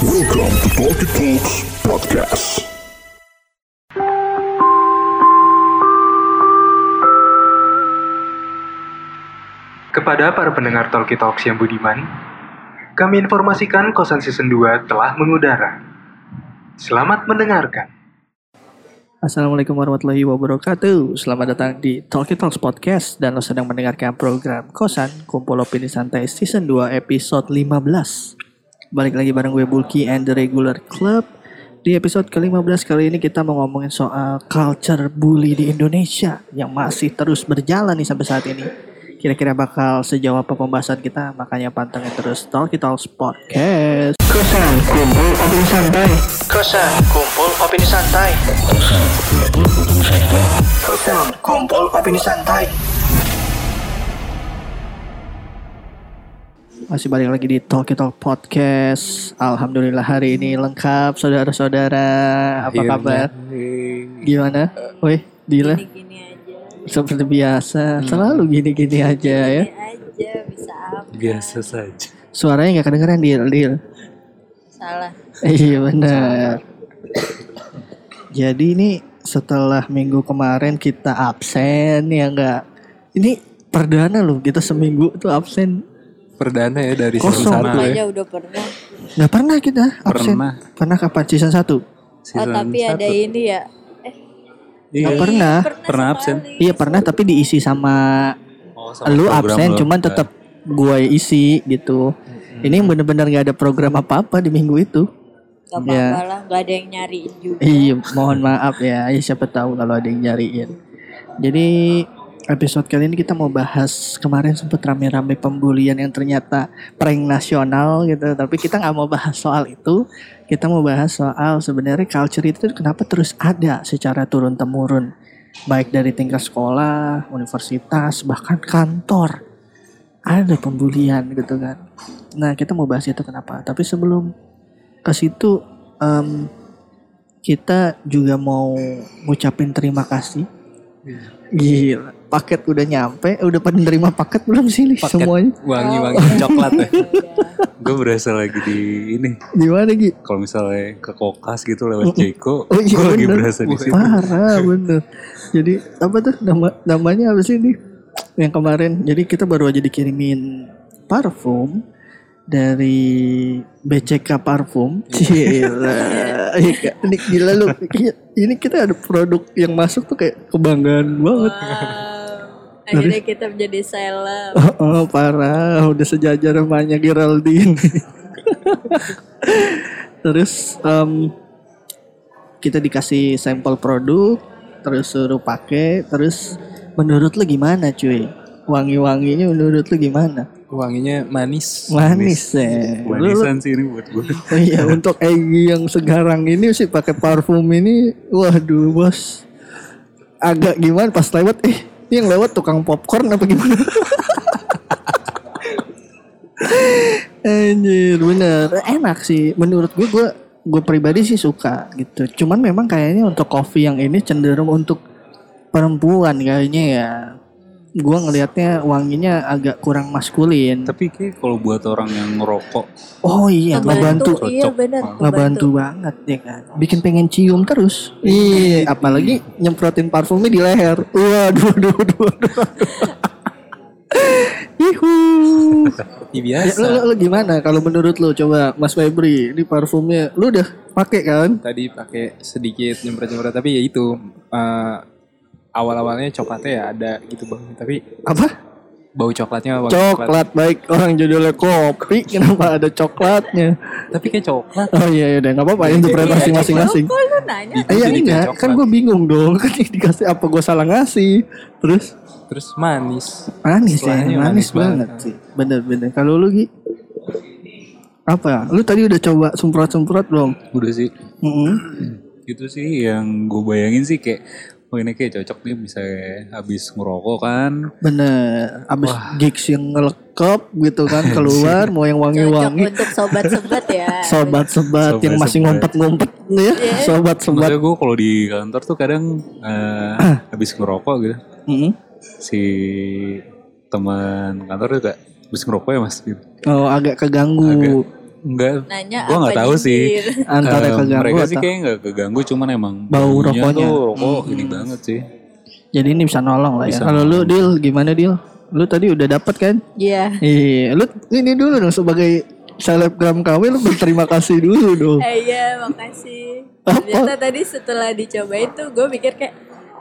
Welcome to Talkie Talks Podcast. Kepada para pendengar Talkie Talks yang budiman, kami informasikan kosan season 2 telah mengudara. Selamat mendengarkan. Assalamualaikum warahmatullahi wabarakatuh Selamat datang di Talkie Talks Podcast Dan lo sedang mendengarkan program Kosan Kumpul Opini Santai Season 2 episode 15 Balik lagi bareng gue Bulky and the Regular Club. Di episode ke-15 kali ini kita mau ngomongin soal culture bully di Indonesia Yang masih terus berjalan nih sampai saat ini. Kira-kira bakal sejauh apa pembahasan kita? Makanya pantengin terus Talkie Talks Podcast. Kosan Kumpul Opini Santai. Kosan Kumpul Opini Santai. Kosan Kumpul Opini Santai Masih balik lagi di Talkie Talk Podcast Alhamdulillah hari ini lengkap saudara-saudara Apa kabar? Gimana? Wih, Dila gini aja Seperti biasa Selalu gini-gini aja ya Gini aja bisa apa Biasa saja. Suaranya nggak kedengeran Dil, Dil salah Iya benar. Jadi ini setelah minggu kemarin kita absen ya enggak. Ini perdana loh kita seminggu tuh absen. Perdana ya dari Kosong season satu ya. aja udah pernah Nggak pernah kita absen. Pernah. Pernah kapan? Season 1? oh Season tapi ada satu. ini ya eh Iya. Nggak pernah. Pernah absen. sekali. Iya pernah tapi diisi sama Oh, sama lu program absen lo. cuman tetap gue isi gitu. Ini bener-bener nggak ada program apa-apa di minggu itu. Gak Ya. apa-apa lah Gak ada yang nyariin juga Iya, mohon maaf ya. Ya, Siapa tahu kalau ada yang nyariin. Jadi episode kali ini kita mau bahas kemarin sempat rame-rame pembulian yang ternyata prank nasional gitu. Tapi kita nggak mau bahas soal itu. Kita mau bahas soal sebenarnya culture itu kenapa terus ada secara turun temurun, baik dari tingkat sekolah, universitas, bahkan kantor. Ada pembulian gitu kan. Nah kita mau bahas itu kenapa. Tapi sebelum ke situ em, kita juga mau ngucapin terima kasih. Gila, paket udah nyampe, udah pada nerima paket belum sih nih Paket semuanya? Wangi-wangi coklat ya. Gue berasa lagi di ini. Gimana Gi? Kalau misalnya ke kokas gitu lewat Jeko, Oh iya gue lagi berasa di situ. Parah bener. Jadi apa tuh nama namanya apa sih ini? Yang kemarin. Jadi kita baru aja dikirimin parfum dari BCK Parfum. Gila. Iya, ini gila lu. Ini kita ada produk yang masuk tuh kayak kebanggaan banget. wow. Akhirnya kita menjadi seleb Oh, oh, parah, udah sejajar namanya Geraldine. terus em, kita dikasih sampel produk, terus suruh pakai, terus menurut lu gimana cuy? Wangi-wanginya menurut lu gimana? Wanginya manis. Manis ya. Lu- lu- Manisan sih ini buat gue. Oh iya untuk Egi yang sekarang ini sih pakai parfum ini, waduh bos, agak gimana pas lewat, eh ini yang lewat tukang popcorn apa gimana? Anjir bener. Enak sih. Menurut gue gue gue pribadi sih suka gitu. Cuman memang kayaknya untuk kopi yang ini cenderung untuk perempuan kayaknya ya gue ngelihatnya wanginya agak kurang maskulin. Tapi kayak kalau buat orang yang ngerokok, oh iya ngebantu. Ngebantu, iya Cocok. benar ngebantu banget ya kan? Bikin pengen cium terus. Iya. Apalagi nyemprotin parfumnya di leher. Waduh waduh waduh waduh. Ihu. ya Ya, biasa. lu, lu- lu gimana kalau menurut lu? Coba Mas Febri ini parfumnya lu udah pakai kan? tadi pakai sedikit nyemprot-nyemprot tapi ya itu eh, awal-awalnya coklatnya ya ada gitu bang. Tapi Apa? bau coklatnya bau coklat. Coklat baik. Orang judulnya kopi kenapa ada coklatnya? tapi kayak coklat. Oh iya iya udah nggak apa-apa interpretasi Iya, masing-masing. kok lu nanya? Itu Iya enggak, kan gue bingung dong. Kan dikasih apa gue salah ngasih? Terus? Terus manis. Manis ya? Manis, manis banget. banget. sih. Bener-bener kalau lu Gi? Apa? Lu tadi udah coba semprot-semprot belum? Udah sih. Mm-mm. Itu sih yang gue bayangin sih kayak Oh ini kayak cocok nih bisa habis ngerokok kan? Bener abis gigs yang ngelekep gitu kan keluar mau yang cocok wangi-wangi untuk sobat-sobat ya. Sobat-sobat yang masih ngumpet-ngumpet ya. Sobat-sobat. Maksudnya gue kalau di kantor tuh kadang eh, habis ngerokok gitu. Mm-mm. si teman kantor juga habis ngerokok ya mas? Gitu. oh agak keganggu. Agak. Enggak, Nanya Gua nggak tahu sih. Antara Eh, keganggu mereka sih kayaknya nggak keganggu cuman emang Bau rokoknya. tuh rokok ini banget sih Jadi ini bisa nolong lah ya. Bisa Kalau lu deal gimana deal? Lu tadi udah dapat kan? Iya. Iya, lu ini dulu dong sebagai selebgram KW lu berterima kasih dulu dong. Eh, iya, makasih. Ternyata tadi setelah dicobain tuh gue mikir kayak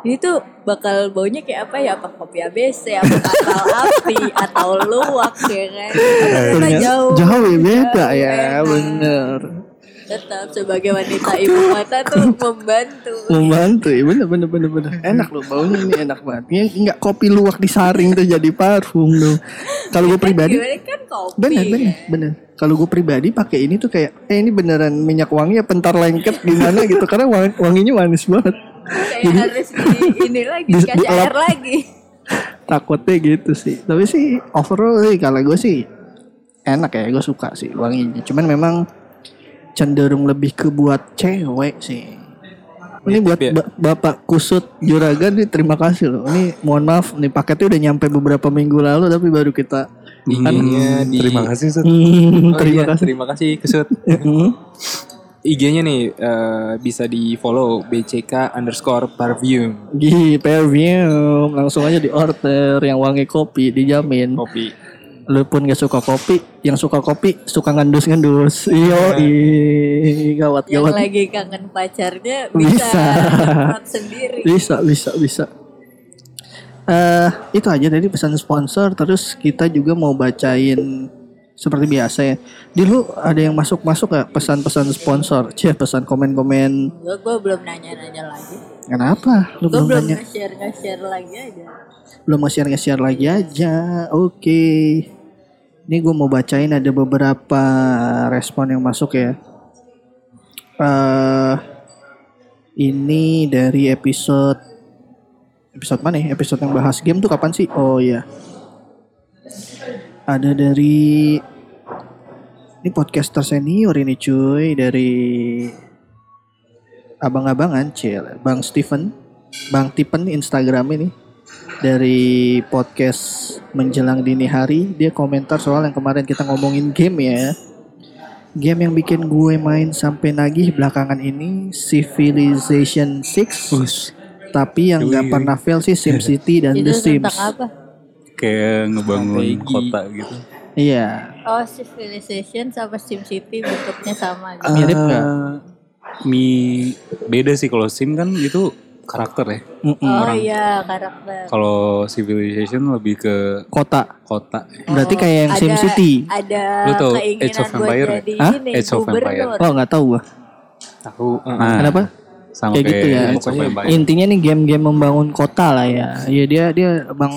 ini tuh bakal baunya kayak apa ya? Apa kopi ABC, apa kapal api, atau luwak ya kan? Ternyata Ternyata jauh. jauh ya beda ya, Enak. bener. Tetap sebagai wanita ibu kota tuh membantu. Membantu, ya bener bener bener bener. Enak loh baunya ini enak banget. Ini enggak kopi luwak disaring tuh jadi parfum loh. Kalau gue pribadi Gimana kan kopi. bener ya. bener bener. Kalau gue pribadi pakai ini tuh kayak eh ini beneran minyak wangi ya pentar lengket gimana gitu karena wang- wanginya manis banget. Kayak harus di ini lagi, di- kasih air lagi. Takutnya gitu sih. Tapi sih overall sih kalau gue sih enak ya gue suka sih wanginya. Cuman memang cenderung lebih ke buat cewek sih. Ini buat Iya. ba- Bapak Kusut Juragan nih terima kasih loh. Ini mohon maaf nih paketnya udah nyampe beberapa minggu lalu tapi baru kita IG-nya di terima kasih. Hmm, Oh terima iya, kasih. Terima kasih Kesut. IG-nya nih eh, bisa di follow BCK underscore perfume Gih, perfume langsung aja di order yang wangi kopi dijamin. kopi. Lu pun gak suka kopi, yang suka kopi suka ngendus-ngendus. Iyo, gawat Yang gawat. lagi kangen pacarnya Bisa. bisa sendiri. Bisa, bisa, bisa. Eh, itu aja tadi pesan sponsor. Terus kita juga mau bacain seperti biasa ya. Di lu ada yang masuk-masuk gak pesan-pesan sponsor? Cie, pesan komen-komen. Gue gue belum nanya-nanya lagi. Kenapa? Lu Gue belum belum nanya? nge-share nge-share lagi aja. belum nge-share nge-share lagi aja. Oke. Ini gue mau bacain ada beberapa respon yang masuk ya. eh ini dari episode episode mana ya? Episode yang bahas game tuh kapan sih? Oh iya. Ada dari ini podcaster senior ini cuy dari abang-abangan cil. Bang Steven Bang Tipen Instagram ini. Dari podcast menjelang dini hari dia komentar soal yang kemarin kita ngomongin game ya. Game yang bikin gue main sampai nagih belakangan ini Civilization 6 tapi yang nggak pernah fail sih SimCity dan Itu The Sims. apa? Kayak ngebangun Strategi. kota gitu iya Oh, Civilization sama SimCity bentuknya sama gitu. Mirip nggak? Mi beda sih kalau sim kan itu karakter ya. Oh iya, karakter. Kalau civilization lebih ke kota kota. berarti kayak yang Oh, ada- SimCity Ada Lu tahu Age of Empire ya? Hah? Age of Empire. oh nggak tahu gua Tahu. eh, Nah, kenapa sama Kayak gitu ya. Intinya nih game-game membangun kota lah ya. Iya dia dia Bang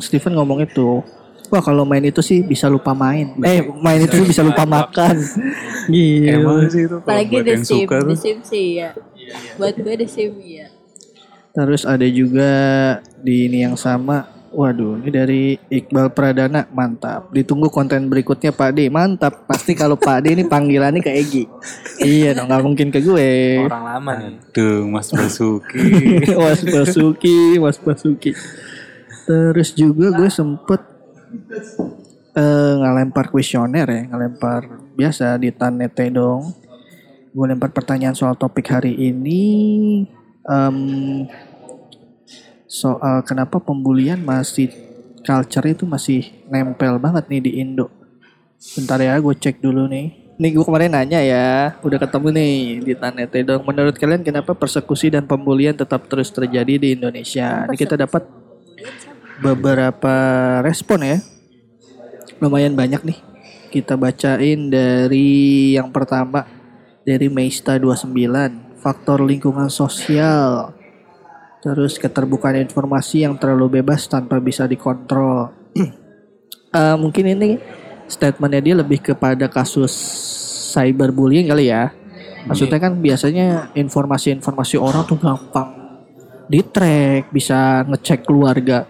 Steven ngomong itu. Wah kalau main itu sih bisa lupa main. Eh main itu sih bisa lupa makan. Emang Gila. sih itu Apalagi The Sim, suka The. Sim sih ya. Buat gue The Sim ya. Terus ada juga di ini yang sama. Waduh, ini dari Iqbal Pradana, mantap. Ditunggu konten berikutnya Pak D, mantap. Pasti kalau Pak D ini panggilannya ke Egi. iya dong, nggak mungkin ke gue. Orang lama nih. Tuh Mas Basuki. Mas Basuki, Mas Basuki. Terus juga gue sempet eh ngelempar kuesioner ya, ngelempar biasa di Tanete dong. Gue lempar pertanyaan soal topik hari ini. Em, soal kenapa pembulian masih culture itu masih nempel banget nih di Indo. Bentar ya, gue cek dulu nih. Nih gue kemarin nanya ya, udah ketemu nih di Tanete dong. Menurut kalian kenapa persekusi dan pembulian tetap terus terjadi di Indonesia? Ini kita dapat beberapa respon ya. Lumayan banyak nih. Kita bacain dari yang pertama dari Meista 29, faktor lingkungan sosial. Terus keterbukaan informasi yang terlalu bebas tanpa bisa dikontrol. Eh, mungkin ini statementnya dia lebih kepada kasus cyberbullying kali ya. Maksudnya kan biasanya informasi-informasi orang tuh gampang di track, bisa ngecek keluarga.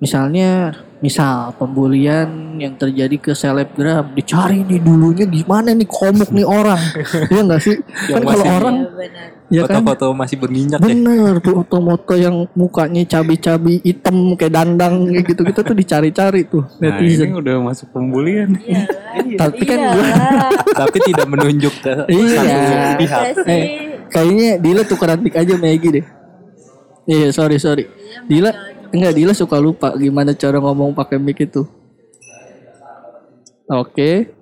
Misalnya misal pembulian yang terjadi ke selebgram dicari nih dulunya gimana nih komuk nih orang ya enggak sih kan Yang kalau masih- orang Iya benar. ya kan Foto-foto masih berminyak ya. bener tuh foto-foto yang mukanya cabi-cabi hitam kayak dandang kayak gitu gitu tuh dicari-cari tuh Nah ini netizen udah masuk pembulian. tapi kan Iya gua lah. Tapi tidak menunjuk ke Iya. satu pihak. Eh, kayaknya Dila tukeran mic aja Maggie deh. Iya, sorry sorry. Dila enggak Dila suka lupa gimana cara ngomong pakai mic itu. Oke.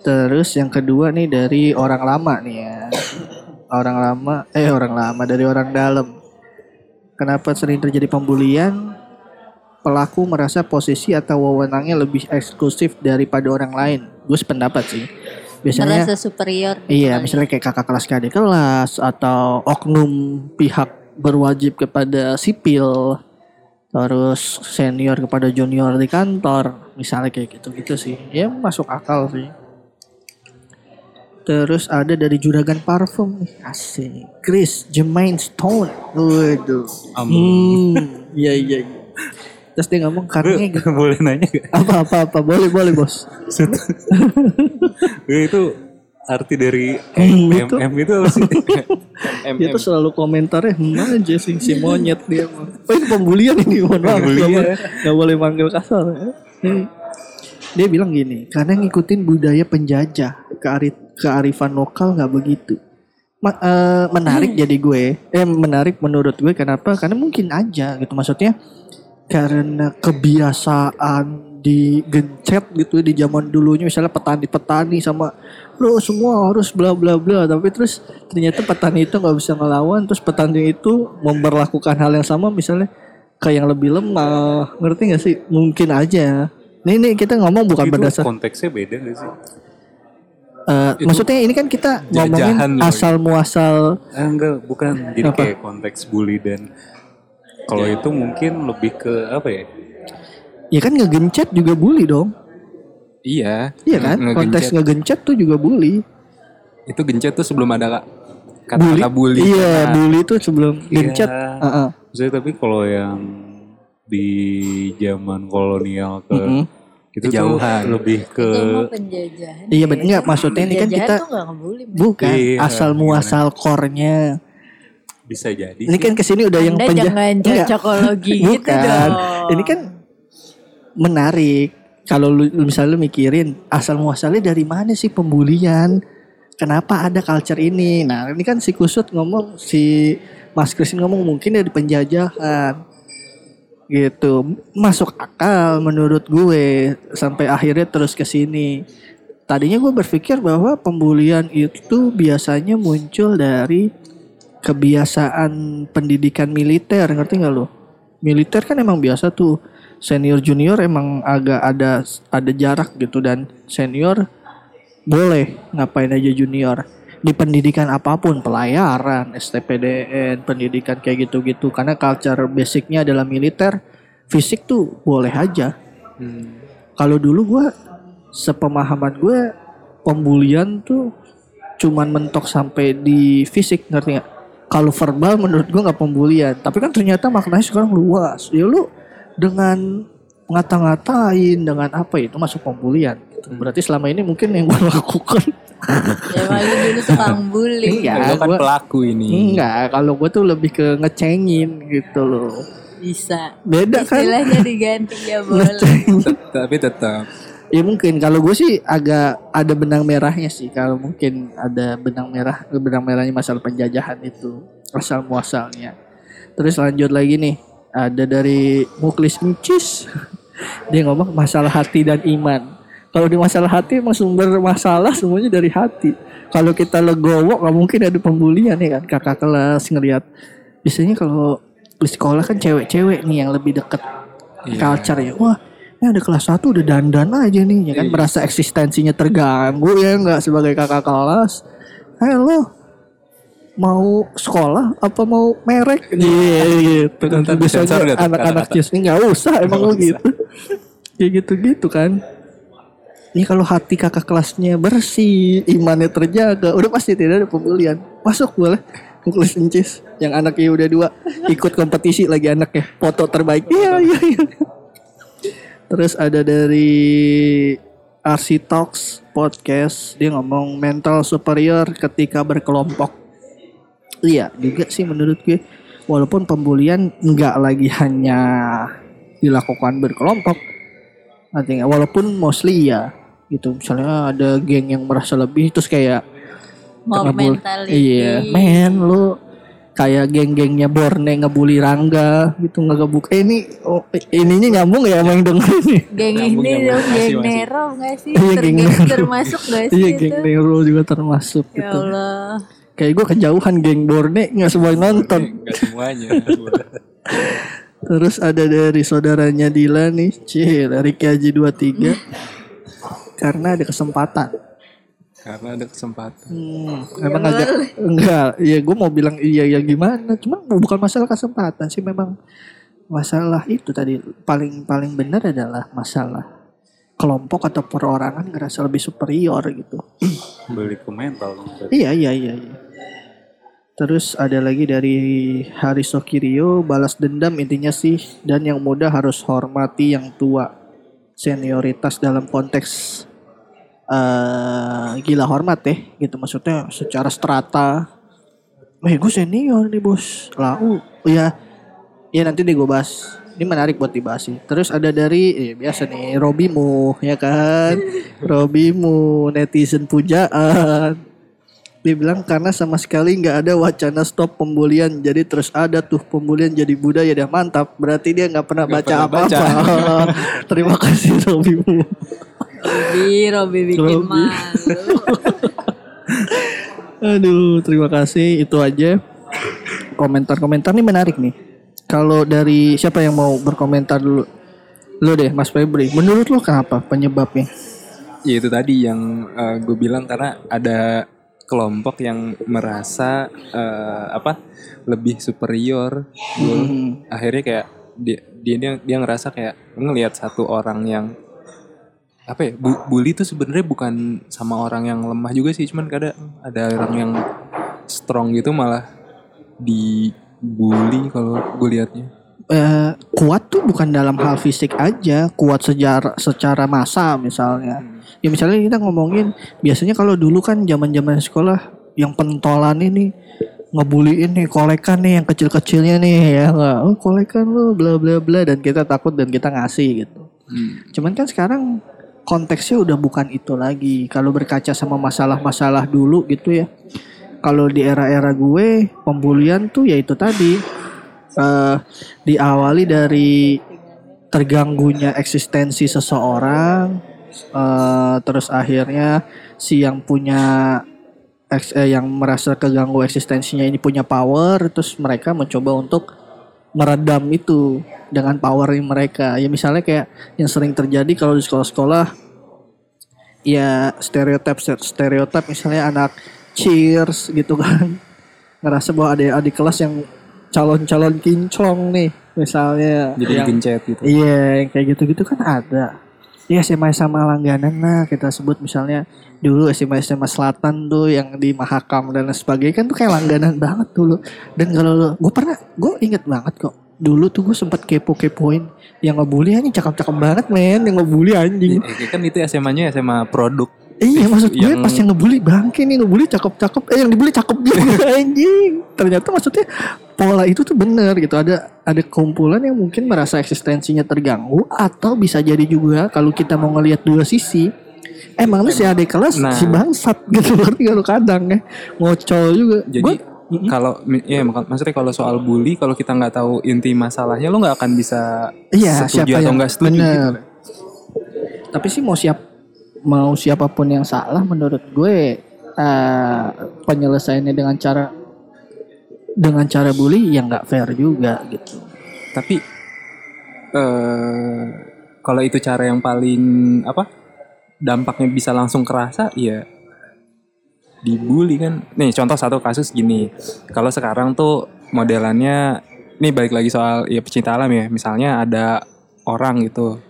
Terus yang kedua nih dari orang lama nih ya. Orang lama, eh orang lama dari orang dalam. Kenapa sering terjadi pembulian? Pelaku merasa posisi atau wewenangnya lebih eksklusif daripada orang lain. Gue sependapat sih. Biasanya Merasa superior. gitu Iya, misalnya kayak kakak kelas ke adik kelas atau oknum pihak berwajib kepada sipil, terus senior kepada junior di kantor, misalnya kayak gitu-gitu sih. Ya masuk akal sih. Terus ada dari juragan parfum nih, asik. Chris Jermaine Stone. Waduh. Hmm, iya iya. iya. Terus dia ngomong karena Boleh nanya gak? apa apa apa boleh boleh bos. itu arti dari Hmm, itu. MM itu apa sih? Dia tuh selalu komentarnya hmm aja sih si monyet dia mah. Oh ini pembulian ini mohon maaf Pembulian. nggak boleh, manggil kasar. ya. Dia bilang gini, karena ngikutin budaya penjajah kearif kearifan lokal nggak begitu. Ma- eh, menarik jadi gue, eh menarik menurut gue kenapa? Karena mungkin aja gitu maksudnya karena kebiasaan digencet gitu di zaman dulunya misalnya petani-petani sama lo semua harus bla bla bla tapi terus ternyata petani itu nggak bisa ngelawan terus petani itu memperlakukan hal yang sama misalnya ke yang lebih lemah ngerti gak sih mungkin aja ini, ini kita ngomong bukan itu berdasar konteksnya beda gak sih? eh, maksudnya ini kan kita ngomongin loh. asal muasal Ah, enggak, bukan. Jadi Apa? kayak konteks bully dan kalau itu mungkin lebih ke apa ya? ya kan ngegencet juga bully dong Iya. iya kan Nge- konteks ngegencet. tuh juga bully Itu gencet tuh sebelum ada kata-kata bully. Iya, Nah, bully itu sebelum gencet. Iya. Heeh. Maksudnya tapi kalau yang di zaman kolonial ke Mm-mm. itu Kejauhan. tuh lebih ke Itu penjajahan. Iya benar enggak maksudnya ini kan Penjajahan kita bukan Iya, asal muasal core-nya. bisa jadi. Ini kan ke sini udah yang Anda penja- jangan Enggak. cocokologi gitu dong. Ini kan menarik. Kalau lu lu misalnya lu mikirin asal muasalnya dari mana sih pembulian? Kenapa ada culture ini? Nah, ini kan si Kusut ngomong si Mas Kris ngomong mungkin dari penjajahan. Gitu. Masuk akal menurut gue sampai akhirnya terus ke sini. Tadinya gue berpikir bahwa pembulian itu biasanya muncul dari kebiasaan pendidikan militer, ngerti nggak lo? Militer kan emang biasa tuh senior junior emang agak ada ada jarak gitu dan senior boleh ngapain aja junior. Di pendidikan apa pun pelayaran STPDN pendidikan kayak gitu-gitu. Karena culture basicnya adalah militer fisik tuh boleh aja. Kalau dulu gua sepemahaman gue pembulian tuh cuman mentok sampai di fisik ngerti nggak? Kalau verbal menurut gue nggak pembulian. Tapi kan ternyata maknanya sekarang luas. Ya lu dengan ngata-ngatain dengan apa itu masuk pembulian gitu. berarti selama ini mungkin yang gue lakukan Ya malu dulu tukang bully. Lo kan gua- pelaku ini. enggak kalau gue tuh lebih ke ngecengin gitu loh Bisa. beda kan Istilahnya diganti ya boleh. Tapi tetap Ya mungkin kalau gue sih agak ada benang merahnya sih kalau mungkin ada benang merah benang merahnya masalah penjajahan itu asal muasalnya. Terus lanjut lagi nih ada dari Muklis Incis dia ngomong masalah hati dan iman. Kalau di masalah hati emang sumber masalah semuanya dari hati. Kalau kita legowo nggak mungkin ada pembulian ya kan kakak kelas ngelihat biasanya kalau di sekolah kan cewek-cewek nih yang lebih deket culture ya. Wah ini ada kelas 1 udah dandan aja nih ya kan merasa eksistensinya terganggu ya nggak sebagai kakak kelas. Halo mau sekolah apa mau merek? Iya gitu kan Ntar disensor biasanya nggak tuh anak-anak kata-kata? jus ini nggak usah emang lo gitu. Kayak gitu-gitu kan. Ini kalau hati kakak kelasnya bersih imannya terjaga udah pasti tidak ada pembulian masuk boleh Muklis Encis yang anaknya udah dua. Ikut kompetisi lagi anaknya foto terbaik. Iya iya iya. Terus ada dari RC Talks podcast dia ngomong mental superior ketika berkelompok. Iya juga sih menurut gue walaupun pembulian nggak lagi hanya dilakukan berkelompok artinya walaupun mostly ya gitu misalnya ada geng yang merasa lebih terus kayak Mob mentality. iya men lu kayak geng-gengnya Borne ngebully Rangga gitu ngegebuk eh ini oh, ininya nyambung ya emang yang denger ini Geng ini dong, geng. Nero gak sih? Iya, geng termasuk gak sih iya geng Nero juga termasuk Ya gitu Allah. Kayak gue kejauhan geng Borne nggak semua nonton Enggak semuanya. Terus ada dari saudaranya Dila nih, Cie, dari Kiaji 23 Karena ada kesempatan Karena ada kesempatan. Hmm, emang agak enggak, ya gue mau bilang iya ya gimana, cuma bukan masalah kesempatan sih memang masalah itu tadi paling paling benar adalah masalah kelompok atau perorangan ngerasa lebih superior gitu. Mental. dong. Iya iya iya. iya. Terus ada lagi dari Hari Sokirio balas dendam intinya sih dan yang muda harus hormati yang tua. Senioritas dalam konteks eh gila hormat ya gitu maksudnya secara strata. Eh gue senior nih bos. Lau ya ya nanti deh gue bahas. Ini menarik buat dibahas sih. Terus ada dari eh, biasa nih Robimu ya kan. Robimu netizen pujaan. Dia bilang karena sama sekali nggak ada wacana stop pembulian. Jadi terus ada tuh pembulian jadi budaya dia mantap. Berarti dia nggak pernah Nggak baca apa-apa. terima kasih Robimu Robi, Robi bikin Robi. malu. aduh terima kasih. Itu aja. Komentar-komentar nih menarik nih. Kalau dari siapa yang mau berkomentar dulu? Lo deh Mas Febri. Menurut lo kenapa penyebabnya? Ya itu tadi yang gue bilang karena ada kelompok yang merasa eh, apa lebih superior. Hmm. Akhirnya kayak dia, dia dia dia ngerasa kayak ngelihat satu orang yang apa ya bu, bully itu sebenarnya bukan sama orang yang lemah juga sih cuman kadang ada orang yang strong gitu malah dibully kalau gue liatnya eh, kuat tuh bukan dalam hal fisik aja, kuat secara secara masa misalnya. Ya misalnya kita ngomongin biasanya kalau dulu kan zaman-zaman sekolah yang pentolan ini ngebuliin nih kolekan nih yang kecil-kecilnya nih ya nggak oh kolekan lu bla bla bla dan kita takut dan kita ngasih gitu. Cuman kan sekarang konteksnya udah bukan itu lagi. Kalau berkaca sama masalah-masalah dulu gitu ya. Kalau di era-era gue pembulian tuh ya itu tadi eh diawali dari terganggunya eksistensi seseorang eh terus akhirnya si yang punya eks- eh, yang merasa keganggu eksistensinya ini punya power terus mereka mencoba untuk meredam itu dengan power mereka. Ya misalnya kayak yang sering terjadi kalau di sekolah-sekolah ya stereotip stereotip misalnya anak cheers gitu kan. Ngerasa bahwa ada adik kelas yang calon-calon kinclong nih misalnya jadi yang chat gitu Iya, yang kayak gitu-gitu kan ada. Ya SMA sama langganan lah kita sebut misalnya dulu SMA SMA Selatan tuh yang di Mahakam dan lain sebagainya kan tuh kayak langganan banget dulu. Dan kalau lo, gue pernah, gue inget banget kok. Dulu tuh gue sempet kepo-kepoin yang ngebully anjing cakep-cakep banget men yang ngebully anjing. Eh, kan itu SMA-nya SMA produk Iya maksud gue Yang- pas yang ngebully bangke nih ngebully cakep-cakep eh yang dibully cakep juga anjing. Ternyata maksudnya pola itu tuh bener gitu ada ada kumpulan yang mungkin merasa eksistensinya terganggu atau bisa jadi juga kalau kita mau ngelihat dua sisi emang lu si adik kelas Nah. si bangsat gitu ngerti kalau kadang ya ngocol juga. Jadi Gua- kalau ya mak- maksudnya kalau soal bully kalau kita nggak tahu inti masalahnya lo nggak akan bisa Iya, setuju siapa atau nggak setuju bener. gitu. Tapi sih mau siap mau siapa pun yang salah menurut gue eh, penyelesaiannya dengan cara dengan cara bully yang nggak fair juga gitu. Tapi eh kalau itu cara yang paling apa dampaknya bisa langsung kerasa ya dibully kan. Nih contoh satu kasus gini. Kalau sekarang tuh modelannya nih balik lagi soal ya pecinta alam ya. Misalnya ada orang gitu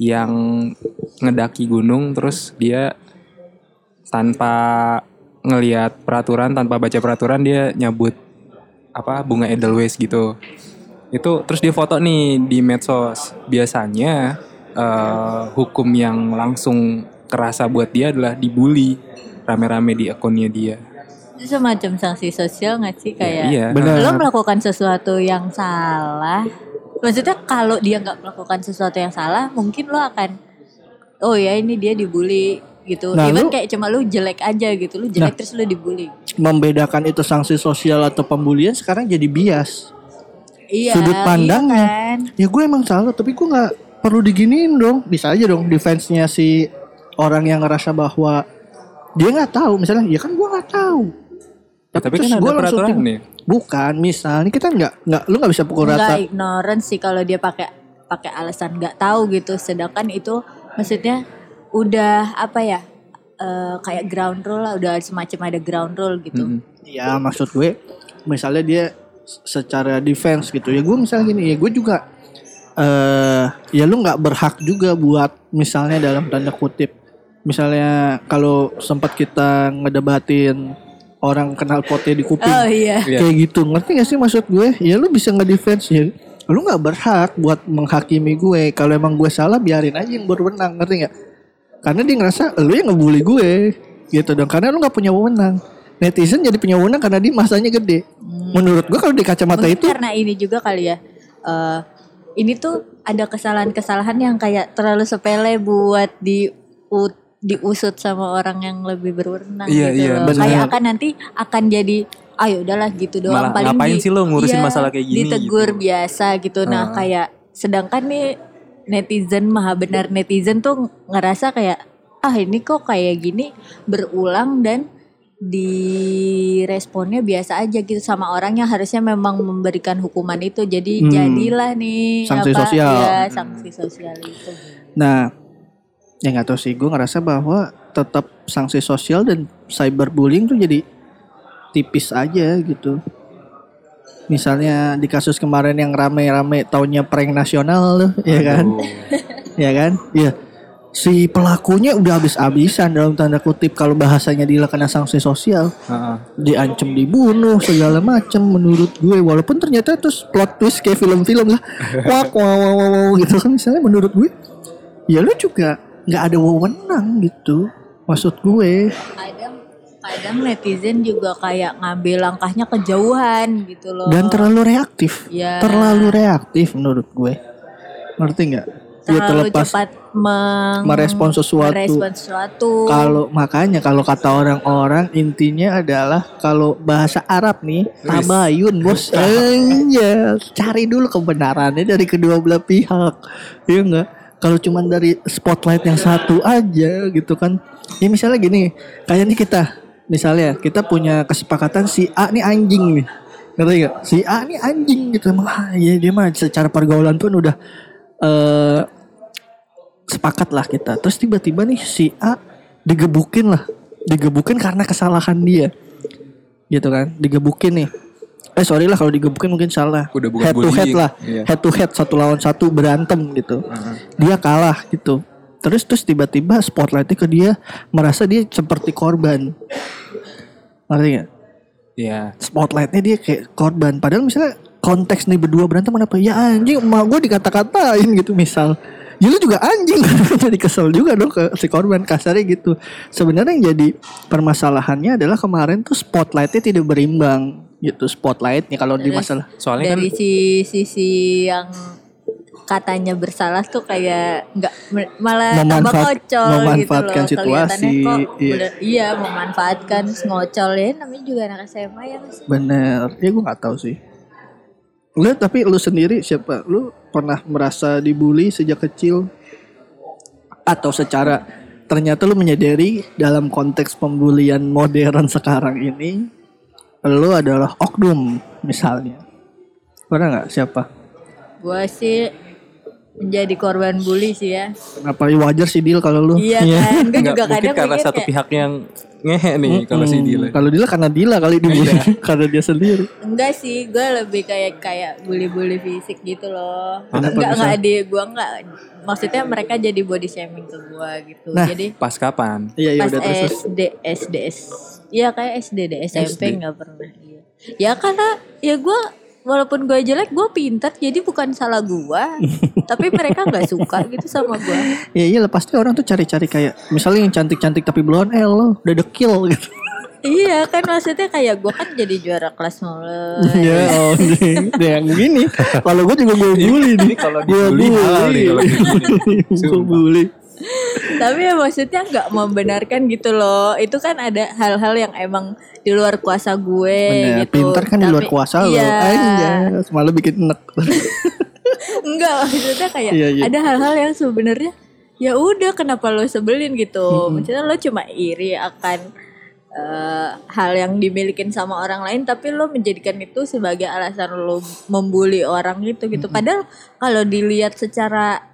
yang ngedaki gunung terus dia tanpa ngelihat peraturan, tanpa baca peraturan dia nyabut apa bunga edelweiss gitu. Itu terus dia foto nih di medsos. Biasanya eh, hukum yang langsung kerasa buat dia adalah dibully rame-rame di akunnya dia. Itu semacam sanksi sosial nggak sih kayak iya. Benar. lo melakukan sesuatu yang salah. Maksudnya kalau dia nggak melakukan sesuatu yang salah, mungkin lo akan oh ya ini dia dibully gitu. Nah, Even lu- kayak cuma lu jelek aja gitu, lu jelek terus lu dibully. Membedakan itu sanksi sosial atau pembulian sekarang jadi bias. Iya. Sudut pandangnya. Iya kan? Ya gue emang salah tapi gue nggak perlu diginiin dong. Bisa aja dong defense-nya si orang yang ngerasa bahwa dia nggak tahu misalnya ya kan gue nggak tahu. Tapi terus kan ada langsung peraturan nih. Bukan, misal ini kita nggak nggak lu nggak bisa pukul rata. Enggak ignorant sih kalau dia pakai pakai alasan nggak tahu gitu. Sedangkan itu maksudnya udah apa ya? eh, kayak ground rule lah, udah semacam ada ground rule gitu. Ya maksud gue misalnya dia secara defense gitu ya gue misalnya gini ya gue juga eh ya lu nggak berhak juga buat misalnya dalam tanda kutip misalnya kalau sempat kita ngedebatin orang kenal potnya di kuping Oh iya. Iya. kayak gitu ngerti gak sih maksud gue ya lu bisa ngedefense ya lu nggak berhak buat menghakimi gue kalau emang gue salah biarin aja yang berwenang ngerti nggak karena dia ngerasa lu yang ngebully gue gitu dong karena lu nggak punya wewenang netizen jadi punya wewenang karena dia masanya gede menurut gue kalau di kacamata Mungkin itu karena ini juga kali ya. eh, ini tuh ada kesalahan-kesalahan yang kayak terlalu sepele buat di diusut sama orang yang lebih berwenang Iya, gitu iya, loh. benar. Kayak akan nanti akan jadi ayo udahlah gitu doang Malah paling ngapain di- sih lo ngurusin iya, masalah kayak gini Ditegur gitu. biasa gitu. Nah, Ah. kayak sedangkan nih netizen maha benar netizen tuh ngerasa kayak ah ini kok kayak gini berulang dan di responnya biasa aja gitu sama orang yang harusnya memang memberikan hukuman itu jadi Hmm. jadilah nih Sanksi sosial. ya, sanksi sosial itu Nah, ya nggak tahu sih, gue ngerasa bahwa tetap sanksi sosial dan cyberbullying tuh jadi tipis aja gitu. Misalnya di kasus kemarin yang rame-rame taunya prank nasional tuh, ya kan? Aduh. ya kan? Iya. Si pelakunya udah habis-habisan dalam tanda kutip kalau bahasanya dia kena sanksi sosial, Heeh. diancam dibunuh segala macam menurut gue walaupun ternyata terus plot twist kayak film-film lah wak wow, wow, wow, wow, gitu kan misalnya menurut gue ya lu juga nggak ada wewenang gitu maksud gue kadang kadang netizen juga kayak ngambil langkahnya kejauhan gitu loh. Dan terlalu reaktif. Ya. terlalu reaktif menurut gue. Ngerti nggak? Ya terlalu terlepas cepat meng- merespon sesuatu. merespon sesuatu. kalau makanya kalau kata orang-orang intinya adalah kalau bahasa Arab nih tabayun bos. Iya. Cari dulu kebenarannya dari kedua belah pihak. Iya enggak kalau cuman dari spotlight yang satu aja gitu kan. Ya misalnya gini kayak nih kita misalnya kita punya kesepakatan si A nih anjing nih ngerti gak si A nih anjing gitu emang ah, iya dia mah secara pergaulan pun udah eh sepakat lah kita. Terus tiba-tiba nih si A digebukin lah, digebukin karena kesalahan dia, gitu kan? Digebukin nih. Eh sorry lah kalau digebukin mungkin salah. Udah bukan head to head lah, Iya. head to head satu lawan satu berantem gitu. Dia kalah gitu. Terus terus tiba-tiba spotlightnya ke dia merasa dia seperti korban. Ngerti gak? Iya. spotlightnya dia kayak korban. Padahal misalnya konteks nih berdua berantem kenapa? Ya anjing emak gue dikata-katain gitu misal. Ya lu juga anjing. Jadi kesel juga dong ke si korban kasarnya gitu. Sebenarnya yang jadi permasalahannya adalah kemarin tuh spotlightnya tidak berimbang gitu spotlightnya kalau di masalah Soalnya kan dari si sisi yang katanya bersalah tuh kayak nggak malah tambah ngocol memanfaatkan gitu loh. Situasi, kok iya. bener- iya memanfaatkan ngocol ya namanya juga anak SMA ya mas bener ya gue nggak tahu sih. Lu tapi lu sendiri siapa? Lu pernah merasa dibully sejak kecil? Atau secara ternyata lu menyadari dalam konteks pembulian modern sekarang ini lu adalah oknum misalnya. Pernah nggak siapa gue sih menjadi korban bully sih ya. Kenapa? Ya wajar sih deal kalau lu. Iya kan gue juga mungkin kadang karena satu kayak, pihak yang ngehe nih kalau si Hmm, Dila. kalau Dila karena Dila kali dibully karena dia sendiri. Enggak sih gue lebih kayak kayak bully-bully fisik gitu loh. Kenapa enggak bisa? enggak di gue enggak. Maksudnya mereka jadi body shaming ke gue gitu. Nah, jadi Pas kapan? iya iya pas udah terus. SD SD S iya kayak SD deh SMP SD. nggak pernah iya. Ya karena ya gue walaupun gue jelek gue pintar jadi bukan salah gue tapi mereka nggak suka gitu sama gue Ya iya pasti orang tuh cari-cari kayak misalnya yang cantik-cantik tapi blonde eh lo udah dekil gitu. iya kan maksudnya kayak gue kan jadi juara kelas mulu ya oh yang gini. Kalau gue juga gue bully nih. kalau Gue nih kalau Gue bully. Tapi ya maksudnya nggak membenarkan gitu loh itu kan ada hal-hal yang emang di luar kuasa gue Bener, gitu pintar kan di luar Tapi- kuasa lo. iya. Aja, malah bikin enek. enggak maksudnya kayak Iya, iya. ada hal-hal yang sebenarnya ya udah kenapa lo sebelin gitu maksudnya lo cuma iri akan eh, hal yang dimilikin sama orang lain tapi lo menjadikan itu sebagai alasan lo membuli orang itu gitu padahal kalau dilihat secara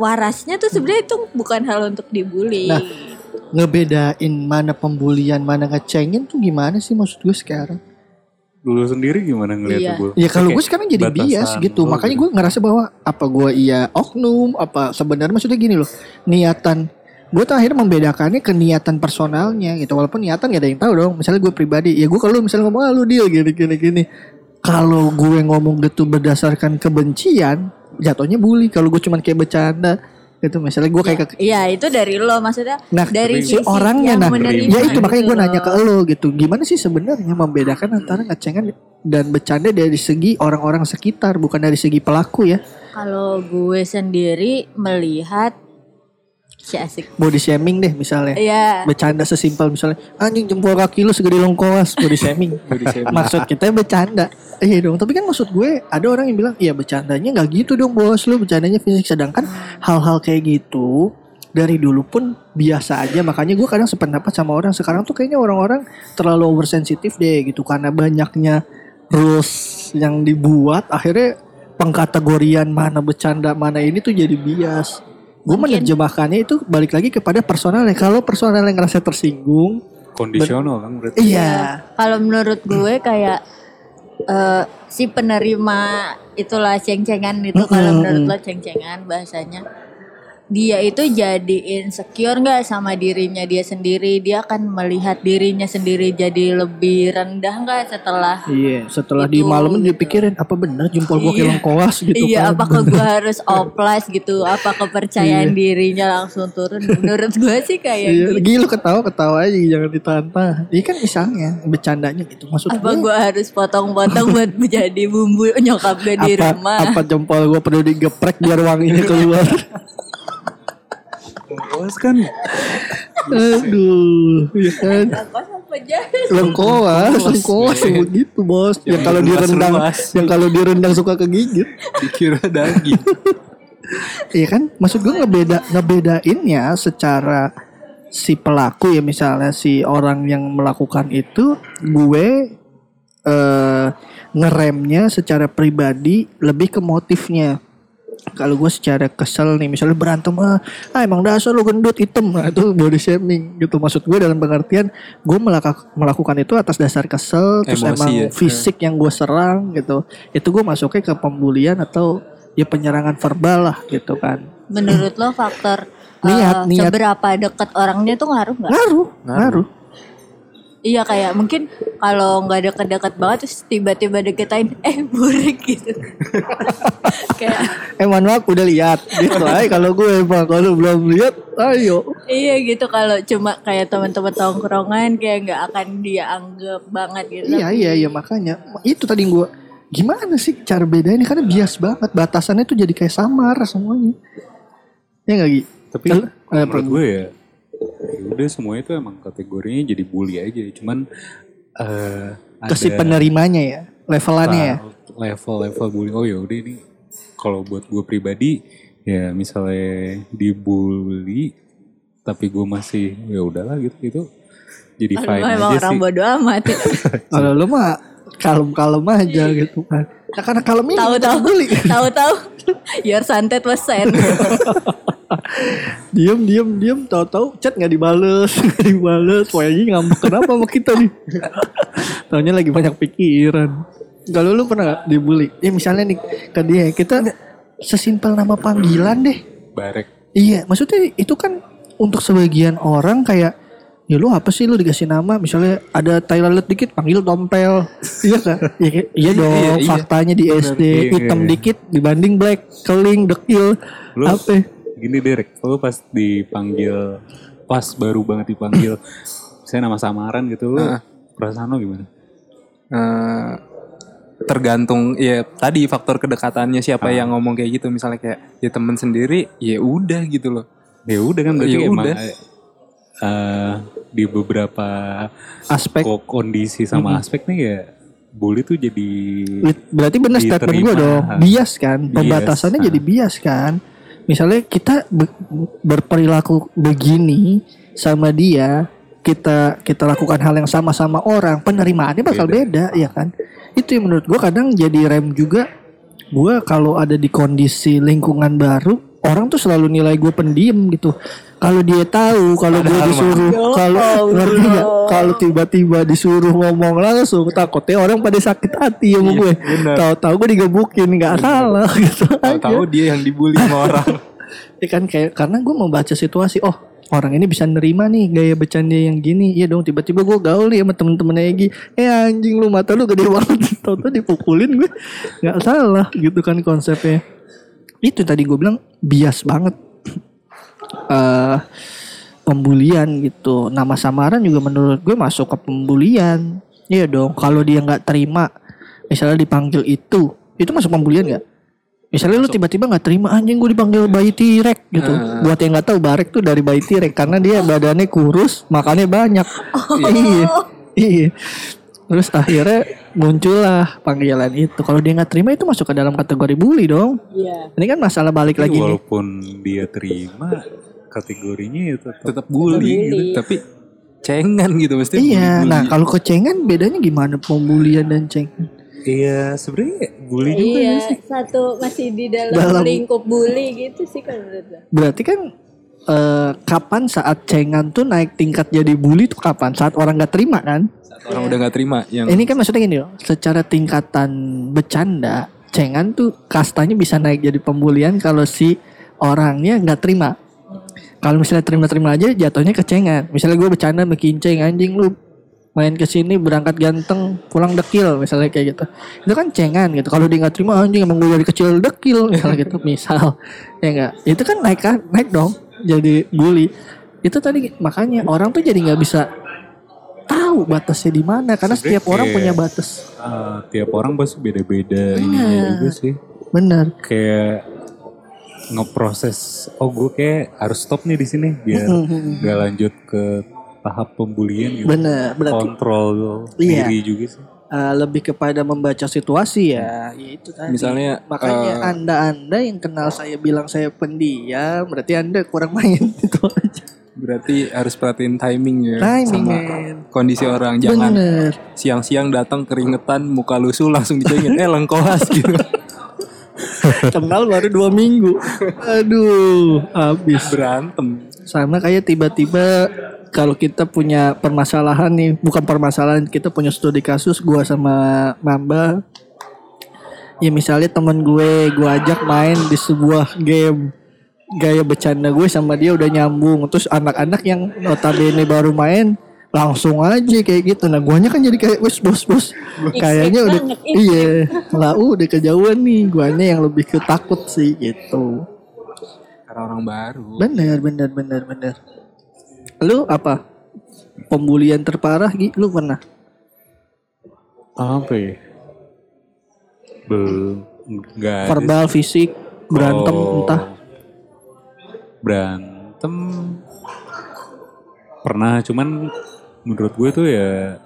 warasnya tuh sebenarnya itu bukan hal untuk dibully Nah, Ngebedain mana pembulian, mana ngecengin tuh gimana sih maksud gue sekarang? Dulu sendiri gimana ngeliat Iya. gue? Ya kalau gue sekarang jadi bias gitu, makanya gue ngerasa bahwa apa gue iya oknum, apa sebenarnya maksudnya gini loh, niatan gue tuh akhirnya membedakannya ke niatan personalnya gitu, walaupun niatan gak ada yang tahu dong. Misalnya gue pribadi, ya gue kalau misalnya ngomong ah lu deal gini gini gini, kalau gue ngomong gitu berdasarkan kebencian, jatuhnya bully. Kalau gue cuman kayak bercanda gitu, misalnya gue kayak ke, Iya itu dari lo maksudnya Nah, dari si orangnya nah, ya itu makanya gitu gue nanya ke lo gitu. Gimana sih sebenarnya membedakan antara ngecengan dan bercanda dari segi orang-orang sekitar, bukan dari segi pelaku ya. Kalau gue sendiri melihat si asik. Body shaming deh misalnya. Iya. Bercanda sesimpel misalnya anjing jempol kaki lu segede lengkoas body shaming. Maksud kita bercanda. Iya dong, tapi kan maksud gue ada orang yang bilang, "Iya bercandanya nggak gitu dong bos, lu bercandanya fisik." Sedangkan hal-hal kayak gitu dari dulu pun biasa aja. Makanya gue kadang sependapat sama orang. Sekarang tuh kayaknya orang-orang terlalu oversensitif deh gitu. Karena banyaknya rules yang dibuat akhirnya pengkategorian mana bercanda mana ini tuh jadi bias. Gue menerjemahkannya itu balik lagi kepada personalnya kalau personal yang ngerasa tersinggung Kondisional kan berarti. iya. Kalau menurut gue kayak eh, si penerima itulah ceng-cengan itu kalau Mm-mm. menurut lo ceng-cengan bahasanya dia itu jadi insecure nggak sama dirinya dia sendiri dia akan melihat dirinya sendiri jadi lebih rendah nggak setelah iya setelah Itu, di malam gitu. dipikirin apa bener jempol gue Iya. kayak lengkoas gitu iya kan apakah gue harus oplas gitu apa kepercayaan dirinya langsung turun menurut gue sih kayak Iya, gitu gila ketawa ketawa aja jangan ditantang. Iya kan misalnya bercandanya gitu maksud apa gue. gue harus potong-potong buat menjadi bumbu nyokap gue di apa, rumah apa jempol gue perlu digeprek biar wanginya keluar. Lengkoas kan Aduh, ya kan. Jahat Lengkoas, lengkoas yang begitu bos. Yang kalau direndang, yang kalau direndang suka kegigit. Dikira daging. Iya kan, maksud gue ngebeda ngebedainnya secara si pelaku ya misalnya si orang yang melakukan itu gue eh ngeremnya secara pribadi lebih ke motifnya. Kalau gue secara kesel nih misalnya berantem ah, ah emang dasar lu gendut hitam. Nah, itu body shaming gitu. Maksud gue dalam pengertian gue melaka- melakukan itu atas dasar kesel terus Emosi emang ya. fisik yang gue serang gitu. Itu gue masuknya ke pembulian atau ya penyerangan verbal lah gitu kan. Menurut lo faktor Niat, eh, niat. seberapa dekat orangnya tuh ngaruh nggak? Ngaruh. ngaruh iya kayak mungkin kalau nggak deket-deket banget terus tiba-tiba deketain eh burik gitu. Kayak eh mohon maaf udah lihat gitu. Ay kalau gue emang kalau belum lihat ayo. Iya gitu kalau cuma kayak teman-teman tongkrongan kayak nggak akan dianggap banget gitu. Iya iya iya makanya. Itu tadi gue gimana sih cara bedainnya karena bias banget batasannya tuh jadi kayak samar semuanya. Ya nggak Gi? Tapi Kalau- eh, menurut gue ya, ya udah semuanya itu emang kategorinya jadi bully aja. Cuman eh ke si ada penerimanya ya levelannya ya level-level bully. Oh ya udah ini kalau buat gue pribadi ya misalnya dibully tapi gue masih ya udahlah gitu gitu jadi Aduh, fine emang aja orang sih. bodoh amat ya. kalau lu mah kalem-kalem aja gitu kan nah, karena kalem ini tahu-tahu bully tahu-tahu your santet was sent diem diem diem tahu-tahu chat nggak dibales nggak dibales Wah ngambek kenapa sama kita nih Taunya lagi banyak pikiran kalau lu pernah dibully ya misalnya nih ke dia kita sesimpel nama panggilan deh barek iya maksudnya itu kan untuk sebagian orang kayak Ya lu apa sih lu dikasih nama misalnya ada tai lalat dikit panggil tompel. iya kan? Iya, kayak- iya dong Iya, iya. faktanya di SD Iya, hitam iya. dikit dibanding black, keling, dekil. Lu Apa? Gini Derek, lu pas dipanggil pas baru banget dipanggil saya nama samaran gitu lu Heeh. perasaan lu gimana? Eh, tergantung ya tadi faktor kedekatannya siapa Ah. yang ngomong kayak gitu misalnya kayak ya temen sendiri ya udah gitu loh Ya udah kan berarti Ya emang udah. eh, di beberapa Aspek ko- kondisi sama aspek nih ya bully tuh jadi berarti benar statement gue dong. Bias kan, Bias, pembatasannya ah. jadi bias kan. Misalnya kita be- berperilaku begini sama dia, kita kita lakukan hal yang sama sama orang, penerimaannya bakal beda, ya kan? Itu yang menurut gue kadang jadi rem juga. Gue kalau ada di kondisi lingkungan baru, orang tuh selalu nilai gue pendiam gitu. Kalau dia tahu, kalau gue disuruh, Ya kalau ngerti nggak? Kalau tiba-tiba disuruh ngomong langsung, takutnya orang pada sakit hati sama Iya, gue. Tahu-tahu gue digebukin, nggak salah gitu tahu dia yang dibully sama orang Ya kan kayak karena gue membaca situasi, oh orang ini bisa nerima nih gaya bercanda yang gini. Iya dong, tiba-tiba gue gaul nih sama temen-temen Egi. Eh anjing lu mata lu gede banget. Tahu-tahu dipukulin gue. nggak salah gitu kan konsepnya. Itu tadi gue bilang bias banget. Eh pembulian gitu. Nama samaran juga menurut gue masuk ke pembulian. Iya dong. Kalau dia nggak terima, misalnya dipanggil itu, itu masuk pembulian nggak? Misalnya lu tiba-tiba nggak terima anjing gue dipanggil bayi tirek gitu. Buat yang nggak tahu barek tuh dari bayi tirek karena dia badannya kurus, makannya banyak. iya. Iya. Terus akhirnya muncullah panggilan itu. Kalau dia nggak terima itu masuk ke dalam kategori bully dong. Iya. Ini kan masalah balik Tapi lagi nih. walaupun dia terima kategorinya ya tetap tetap bully Bully. gitu tapi cengan gitu mesti Iya, bully-bully. nah kalau kecengan bedanya gimana pembulian dan cengan? Iya sebenarnya bully juga Iya, ya sih. satu masih di dalam, Dalam- lingkup bully gitu sih kalau menurut gue. Berarti kan eh, kapan saat cengan tuh naik tingkat jadi bully tuh kapan? Saat orang nggak terima kan? Saat orang udah nggak terima yang Ini kan maksudnya gini loh, secara tingkatan bercanda, cengan tuh kastanya bisa naik jadi pembulian kalau si orangnya nggak terima. Kalau misalnya terima-terima aja jatuhnya ke cengan. Misalnya gue bercanda sama kinceng anjing lu main ke sini berangkat ganteng pulang dekil misalnya kayak gitu itu kan cengan gitu kalau dia nggak terima anjing emang gue dari kecil dekil misalnya gitu misal ya enggak itu kan naik kan naik dong jadi bully itu tadi makanya orang tuh jadi nggak bisa tahu batasnya di mana karena Sebenarnya setiap orang kayak- punya batas Eh, tiap orang pasti beda-beda ininya juga sih. benar Kayak ngeproses oh gue kayak harus stop nih di sini biar nggak lanjut ke tahap pembulian gitu. benar berarti Kontrol Iya. diri juga sih. Eh, lebih kepada membaca situasi ya. Ya itu tadi. Misalnya, makanya eh, anda anda yang kenal saya bilang saya pendiam berarti anda kurang main. Itu aja. Berarti harus perhatiin timing ya timing sama men kondisi orang. Jangan bener. siang-siang datang keringetan muka lusuh langsung dicengin eh lengkoas gitu. Kenal baru dua minggu. Aduh habis. Berantem. Sama kayak tiba-tiba kalau kita punya permasalahan nih bukan permasalahan kita punya studi kasus gua sama Mamba. Ya misalnya temen gue gue ajak main di sebuah game. Gaya bercanda gue sama dia udah nyambung. Terus anak-anak yang notabene baru main langsung aja kayak gitu. Nah guanya kan jadi kayak wes bos bos. Kayaknya udah banget, iya lah udah kejauhan nih. Guanya yang lebih ketakut sih gitu. Karena orang baru. Bener, bener, bener, bener. Lu apa? Pembulian terparah, Gi? Lu pernah? Apa ya? Belum. Nggak ada Verbal, fisik, berantem, Oh. entah. Berantem pernah cuman menurut gue tuh ya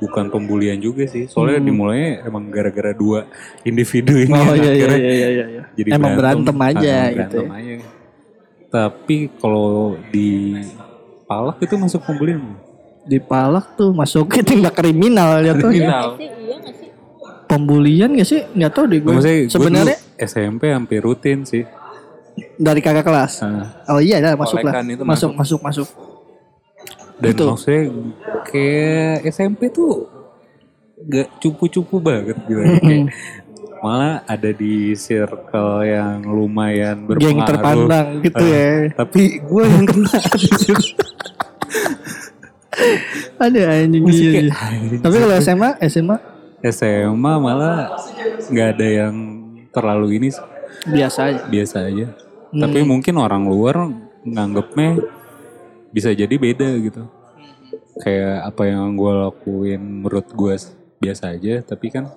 bukan pembulian juga sih. Soalnya dimulainya emang gara-gara dua individu ini Hmm. Oh iya iya akhirnya iya iya. iya. jadi Emang berantem, aja Ah, gitu. berantem ya. aja. Tapi kalau di palak itu masuk pembulian. Di palak tuh masuk ke tindak kriminal ya tuh. Kriminal. Iya sih, iya? Pembulian gak sih? Nggak tahu deh gue. Sebenarnya SMP hampir rutin sih. dari kakak kelas. Nah, Oh iya dah masuk lah. Itu Masuk masuk masuk. dan Betul. maksudnya kayak SMP tuh gak cupu-cupu banget gitu. Hmm. Kayak malah ada di circle yang lumayan berpengaruh. Geng terpandang gitu Ah, ya. Tapi gue yang kena. Ada anjing iya, iya. Tapi kalau SMA, SMA SMA malah nggak ada yang terlalu ini biasa aja. biasa aja. Hmm. Tapi mungkin orang luar nganggepnya bisa jadi beda gitu. Kayak apa yang gue lakuin menurut gue biasa aja, tapi kan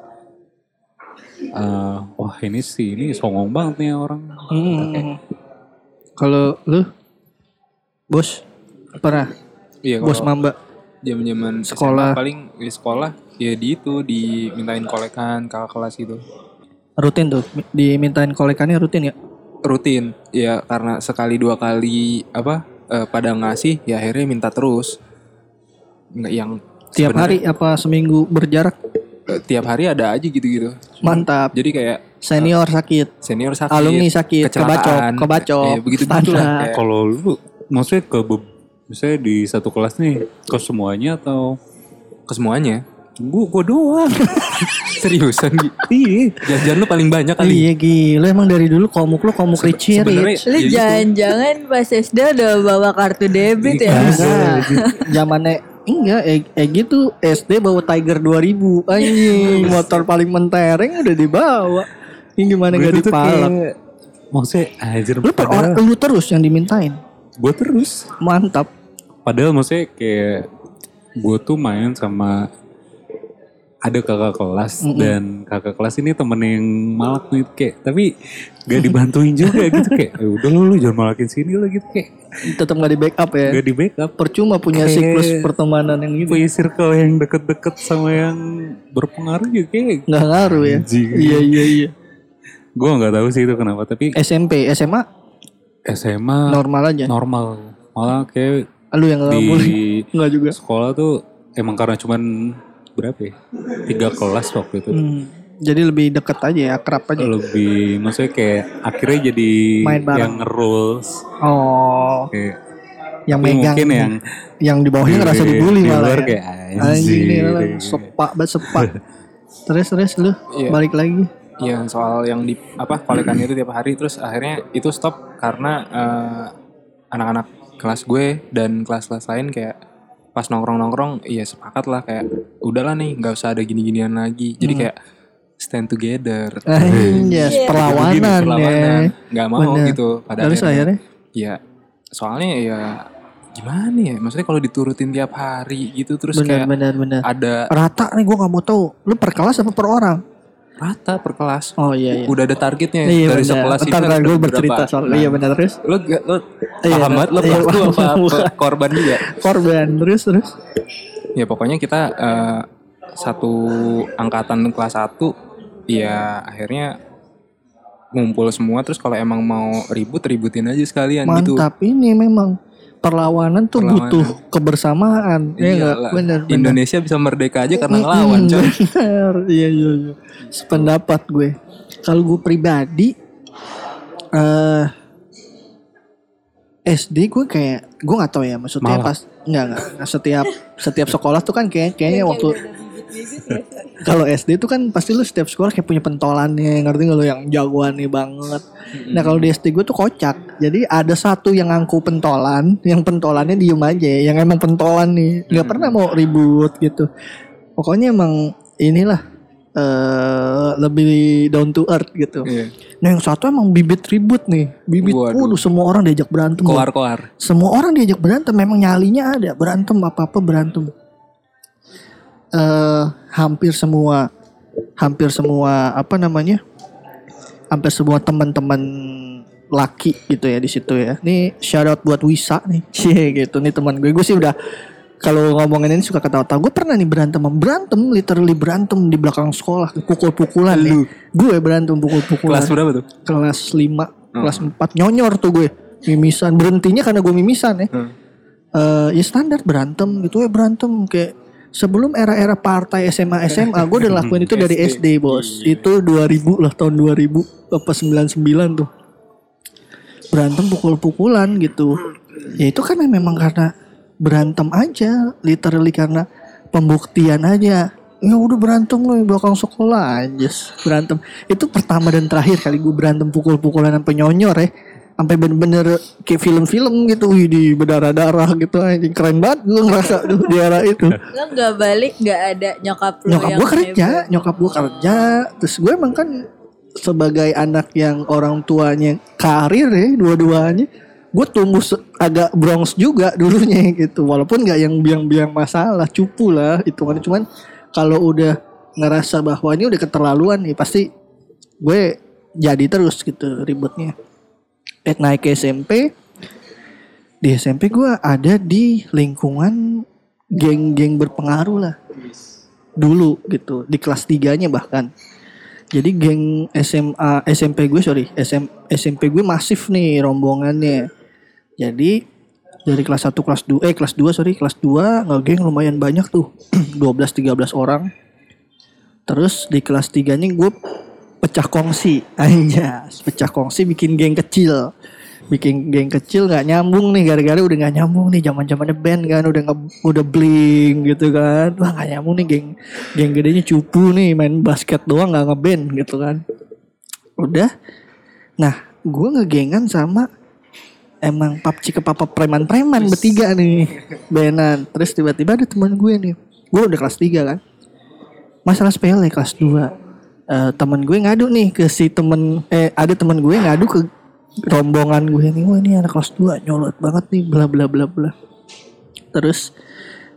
eh, wah ini sih ini songong banget nih orang. Hmm. Kalau lu bos pernah Iya bos Mamba zaman-zaman Sekolah. SMA paling di sekolah ya di itu dimintain kolekan kakak kelas gitu. rutin tuh dimintain kolekannya rutin ya? Rutin ya karena sekali dua kali apa eh, pada ngasih ya akhirnya minta terus. Nggak yang Tiap hari apa seminggu berjarak? eh, tiap hari ada aja gitu-gitu. Mantap. Jadi kayak Senior sakit, senior sakit, alumni sakit, kebacok, kebacok. ya, begitu gitu lah. Kalau lu maksudnya ke misalnya di satu kelas nih ke semuanya atau ke semuanya. gua gua doang. Seriusan gitu. iya. Jajan lu paling banyak kali. Iya gila emang dari dulu komuk lu komuk rich sebenarnya- rich. Lu Ya gitu. jangan-jangan pas SD udah bawa kartu debit ya? Enggak, zamannya enggak eh, eh gitu SD bawa Tiger 2000 anjing motor paling mentereng udah dibawa ini gimana gak dipalak Maksudnya anjir lu per lu terus yang dimintain gue terus mantap Padahal maksudnya kayak gue tuh main sama ada kakak kelas dan kakak kelas ini temen yang malak nih kayak tapi gak dibantuin juga gitu kayak "Ya udah lu, lu jangan malakin sini lah gitu kayak. Tetap gak di backup ya? Gak di backup. Percuma punya Kayak- siklus pertemanan yang gitu. punya circle yang deket-deket sama yang berpengaruh juga kayak. Nggak ngaruh ya? Anjing. iya iya iya. Gue nggak tahu sih itu kenapa tapi SMP SMA SMA normal aja. normal. Malah kayak lu yang nggak di boleh nggak juga sekolah tuh emang karena cuman berapa ya tiga kelas waktu itu Hmm, jadi lebih deket aja ya akrab aja lebih maksudnya kayak akhirnya jadi Main bareng. yang rules oh kayak yang tapi megang mungkin yang yang di bawahnya ngerasa di- dibully di malah luar ya. kayak Anjing sepak banget sepak. terus terus lu Iya. balik lagi. Iya soal yang di apa kolekan itu tiap hari terus akhirnya itu stop karena eh, anak-anak kelas gue dan kelas-kelas lain kayak pas nongkrong-nongkrong iya sepakat lah kayak udahlah nih nggak usah ada gini-ginian lagi jadi kayak stand together yes, Iya. perlawanan, Begini, perlawanan ya. nggak mau Bener. gitu pada Terus akhirnya ya soalnya ya gimana ya maksudnya kalau diturutin tiap hari gitu terus benar kayak benar benar. ada Rata nih gue nggak mau tahu. Lu per kelas apa per orang? Rata per kelas Oh iya iya. udah ada targetnya iya dari benar. sekelas ini Ntar ada gue berapa. bercerita soal Nah, iya benar terus. Lo lo Iya, paham banget lo iya, pelaku paham. apa, apa korban juga? Korban terus terus. Ya pokoknya kita eh, satu angkatan kelas 1 ya akhirnya ngumpul semua terus kalau emang mau ribut ributin aja sekalian gitu. Mantap ini memang perlawanan tuh Perlawanan. butuh kebersamaan. Ya enggak? Iyalah. Benar benar. Indonesia bisa merdeka aja karena ngelawan coy. Bener, iya iya iya. Sependapat gue. Kalau gue pribadi eh SD gue kayak gue nggak tahu ya maksudnya Malah. pas nggak nggak setiap setiap sekolah tuh kan kayak kayaknya waktu kalau SD tuh kan pasti lu setiap sekolah kayak punya pentolannya ngerti nggak lu yang jagoan nih banget. Nah kalau di SD gue tuh kocak. Jadi ada satu yang ngangku pentolan, yang pentolannya diem aja, yang emang pentolan nih, nggak pernah mau ribut gitu. Pokoknya emang inilah eh lebih down to earth gitu. Iya. Nah yang satu emang bibit ribut nih, bibit, Waduh. waduh semua orang diajak berantem. Koar-koar. Semua orang diajak berantem, memang nyalinya ada berantem apa apa berantem. Eh hampir semua, hampir semua apa namanya, hampir semua teman-teman laki gitu ya di situ ya. Nih shout out buat Wisa nih, cie gitu. Nih teman gue, gue sih udah kalau ngomongin ini suka ketawa-tawa. Gue pernah nih berantem, berantem, literally berantem di belakang sekolah, pukul-pukulan nih. Gue berantem pukul-pukulan Kelas berapa tuh? kelas 5, kelas 4 nyonyor tuh gue. Mimisan, berhentinya karena gue mimisan ya. Hmm. Eh, ya standar berantem gitu ya berantem kayak sebelum era-era partai SMA SMA gue udah lakuin itu dari SD bos. Itu 2000 lah tahun 2000 apa 99 tuh. Berantem pukul-pukulan gitu. Ya itu kan memang karena berantem aja literally karena pembuktian aja. Ya udah berantem loh di belakang sekolah aja berantem. Itu pertama dan terakhir kali gue berantem pukul-pukulan sampai nyonyor ya sampai bener-bener kayak film-film gitu wih di berdarah-darah gitu anjing. Keren banget gue ngerasa tuh di era itu. Lo gak balik gak ada nyokap lo nyokap gue kerja hebat. nyokap gue kerja. Terus gue emang kan sebagai anak yang orang tuanya karir ya dua-duanya gue tumbuh agak bronx juga dulunya gitu. Walaupun nggak yang biang-biang masalah cupu lah hitungannya. Cuman kalau udah ngerasa bahwa ini udah keterlaluan nih pasti gue jadi terus gitu ribetnya eh, naik ke SMP di SMP gue ada di lingkungan geng-geng berpengaruh lah. Dulu gitu di kelas 3 nya bahkan. Jadi geng SMA SMP gue sorry SM, SMP gue masif nih rombongannya. Jadi dari kelas 1 kelas 2 eh kelas 2 sorry kelas 2 ngegeng lumayan banyak tuh 12 13 orang. Terus di kelas 3 nya gue pecah kongsi. Aja pecah kongsi bikin geng kecil. Bikin geng kecil nggak nyambung nih gara-gara udah nggak nyambung nih zaman zamannya band kan udah nge, udah bling gitu kan. Wah nggak nyambung nih geng geng gedenya cupu nih main basket doang nggak ngeband gitu kan. Udah. Nah gue ngegengan sama emang PUBG ke papa preman-preman bertiga nih benan terus tiba-tiba ada teman gue nih. Gue udah kelas 3 kan. Masalah sepele kelas 2 Eh temen gue ngadu nih ke si temen eh ada temen gue ngadu ke rombongan gue nih wah ini anak kelas 2 nyolot banget nih bla bla bla bla. Terus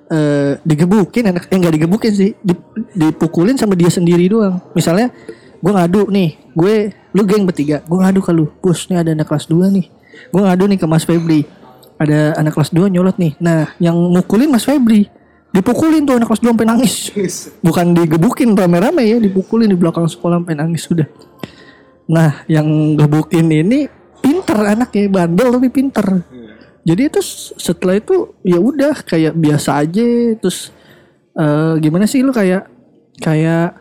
eh digebukin anak eh digebukin sih Dip- dipukulin sama dia sendiri doang. Misalnya gue ngadu nih gue lu geng bertiga gue ngadu ke lu bos nih ada anak kelas 2 nih. Gue ngadu nih ke Mas Febri ada anak kelas 2 nyolot nih. Nah yang mukulin Mas Febri dipukulin tuh anak kelas 2 sampai nangis. Bukan digebukin rame-rame ya dipukulin di belakang sekolah sampai nangis sudah. Nah yang gebukin ini pinter anaknya bandel tapi pinter. Jadi itu setelah itu ya udah kayak biasa aja. Terus eh, gimana sih lu kayak kayak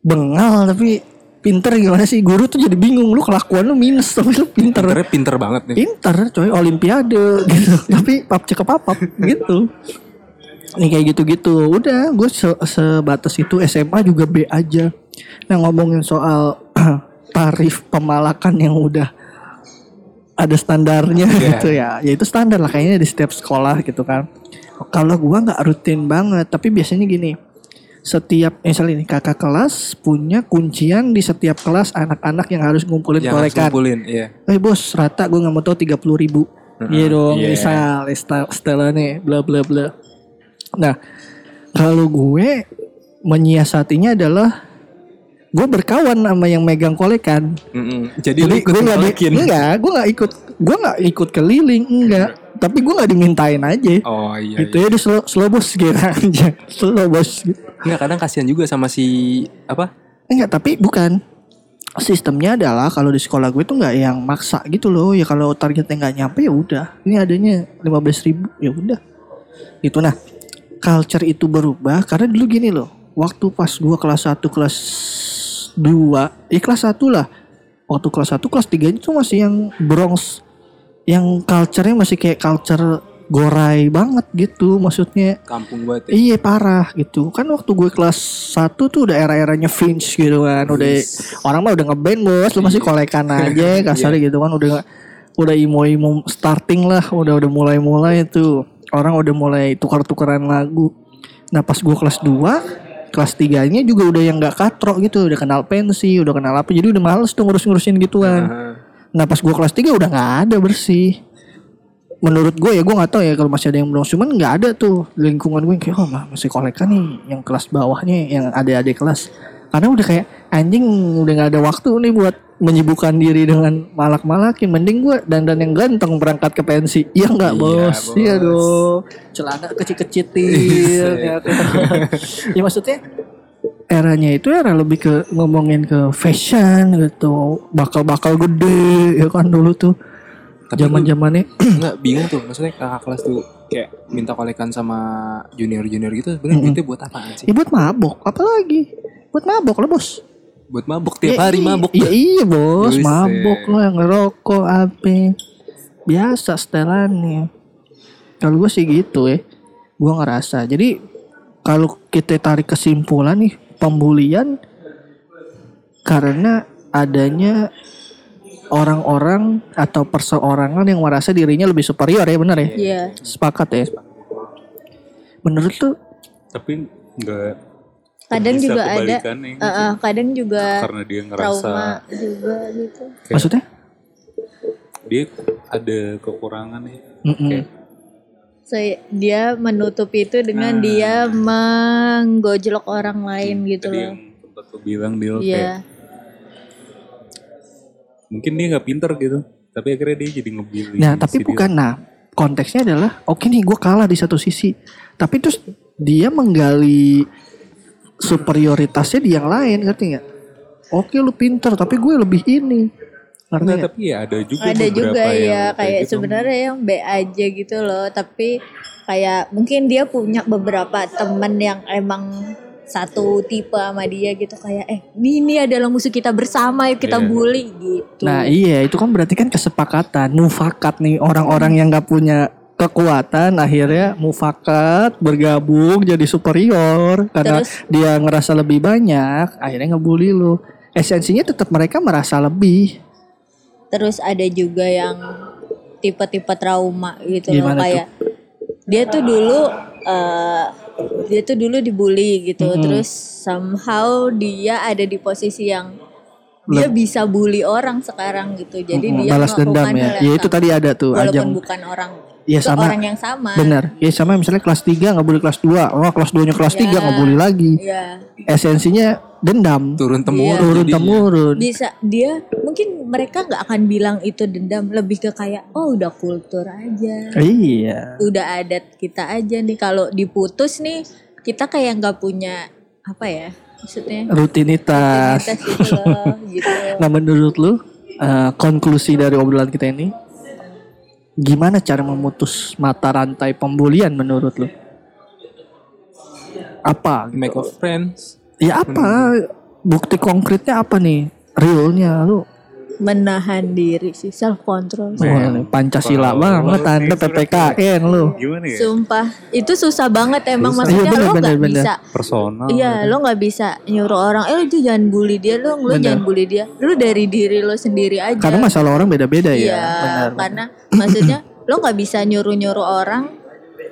bengal tapi pinter gimana sih? Guru tuh jadi bingung lu kelakuan lu minus tapi lu pinter. Pinternya pinter banget nih. pinter coy olimpiade gitu. Tapi pap cek papap gitu nih kayak gitu-gitu. Udah gue se- sebatas itu SMA juga B aja. Nah ngomongin soal tarif pemalakan yang udah ada standarnya gitu ya. Ya itu standar lah kayaknya di setiap sekolah gitu kan. Kalau gua nggak rutin banget tapi biasanya gini. Setiap misalnya ini kakak kelas punya kuncian di setiap kelas anak-anak yang harus ngumpulin Yang harus kolekan. ngumpulin, iya. Eh bos rata gue nggak mau tahu tiga puluh ribu. Iya dong iya. misal stel- setelannya bla bla bla Nah kalau gue menyiasatinya adalah gue berkawan sama yang megang kolekan Mm-mm. Jadi, jadi ikut gue nggak di- enggak gue nggak ikut gue nggak ikut keliling enggak tapi gue nggak dimintain aja Oh iya. gitu ya di slow, slow bos gitu aja slow bos gitu Enggak kadang kasihan juga sama si apa? Enggak, tapi bukan. Sistemnya adalah kalau di sekolah gue tuh nggak yang maksa gitu loh. Ya kalau targetnya nggak nyampe ya udah. Ini adanya 15.000 ribu ya udah. Itu nah culture itu berubah karena dulu gini loh. Waktu pas gue kelas 1 kelas 2 ya kelas 1 lah. Waktu kelas 1 kelas 3 itu masih yang Bronx yang culture-nya masih kayak culture gorai banget gitu maksudnya Kampung banget ya. Iya parah gitu Kan waktu gue kelas 1 tuh udah era-eranya Vince gitu kan Udah Orang mah udah ngeband bos Lu masih kolekan aja Kasarnya gitu kan Udah Udah imo-imo starting lah Udah udah mulai-mulai tuh Orang udah mulai tukar-tukaran lagu. Nah pas gue kelas 2 Kelas 3 nya juga udah yang gak katro gitu. Udah kenal pensi Udah kenal apa. Jadi udah males tuh ngurus-ngurusin gituan. Nah pas gue kelas 3 udah gak ada bersih. Menurut gue ya gue nggak tahu ya kalau masih ada yang belum. Cuman nggak ada tuh lingkungan gue yang kayak oh mah masih kolekan nih yang kelas bawahnya yang ada adik kelas karena udah kayak anjing udah nggak ada waktu nih buat menyibukkan diri dengan malak-malakin. Mending gue dandan yang ganteng berangkat ke pensi. Iya nggak Iya, bos? bos. iya dong. Celana kecil-kecitin ya, kan. ya maksudnya eranya itu era lebih ke ngomongin ke fashion gitu. Bakal-bakal gede ya kan dulu tuh. Zaman zamannya Enggak bingung tuh. Maksudnya kakak kelas tuh kayak minta kolekan sama junior-junior gitu sebenarnya duitnya buat apaan sih? Ya buat mabok, apalagi buat mabok lah bos. Buat mabuk tiap Ya hari iya- mabuk. Ya iya bos, Buset. mabok lo yang ngerokok apa. Biasa setelannya. Kalau gue sih gitu ya. Gue ngerasa. Jadi kalau kita tarik kesimpulan nih pembulian karena adanya orang-orang atau perseorangan yang merasa dirinya lebih superior ya benar ya? Iya. Sepakat ya. Menurut lu Tapi nggak Kadang bisa juga ada gitu. eh, eh, kadang juga karena dia ngerasa trauma juga gitu. maksudnya? dia ada kekurangan ya. Mm-mm. Kayak So, dia menutup itu dengan Nah. dia menggojlok orang lain gitu tadi loh. yang tempat bilang dia kayak Iya. mungkin dia nggak pinter gitu tapi akhirnya dia jadi ngebully Nah tapi si dia. bukan nah konteksnya adalah oke nih gue kalah di satu sisi tapi terus dia menggali superioritasnya di yang lain ngerti nggak? Oke lu pinter tapi gue lebih ini. Ngerti nggak? tapi ya ada juga Ada beberapa juga yang ya kayak gitu. sebenarnya yang B aja gitu loh, tapi kayak mungkin dia punya beberapa temen yang emang satu tipe sama dia gitu kayak eh ini, ini adalah musuh kita bersama yuk kita Iya. bully gitu. Nah iya itu kan berarti kan kesepakatan mufakat nih orang-orang yang nggak punya kekuatan akhirnya mufakat bergabung jadi superior karena Terus? dia ngerasa lebih banyak akhirnya ngebully lu. Esensinya tetap mereka merasa lebih. Terus ada juga yang tipe-tipe trauma gitu loh Gimana tuh? kayak dia tuh dulu eh, dia tuh dulu dibully gitu Mm-mm. terus somehow dia ada di posisi yang dia bisa bully orang sekarang gitu jadi Mm-mm, dia balas dendam ya. Ya itu tadi ada tuh walaupun ajang. bukan orang Iya ke sama. orang yang sama Bener. Ya sama misalnya kelas 3 nggak boleh kelas 2. Oh kelas 2 nya kelas 3 Ya. nggak boleh lagi. Iya. Esensinya dendam. turun temurun Iya. Turun temurun. bisa dia mungkin mereka nggak akan bilang itu dendam lebih ke kayak oh udah kultur aja Iya. udah adat kita aja nih kalau diputus nih kita kayak nggak punya apa ya maksudnya Rutinitas. rutinitas gitu loh gitu Nah menurut lu eh, konklusi dari obrolan kita ini gimana cara memutus mata rantai pembulian menurut lu? Apa? gitu? make of friends Ya apa? Bukti konkretnya apa nih? Realnya lu? Menahan diri sih self control Wah, ini Pancasila banget Anda PPKN lu. gimana ya sumpah itu susah banget emang Susah. maksudnya Iya, bener, lo bener, nggak bener. bisa personal Iya, lo nggak bisa nyuruh orang, eh lo tuh jangan bully dia, lo lo Bener. jangan bully dia, lo dari diri lo sendiri aja. Karena masalah orang beda-beda ya. Iya, Benar. karena maksudnya lo nggak bisa nyuruh-nyuruh orang,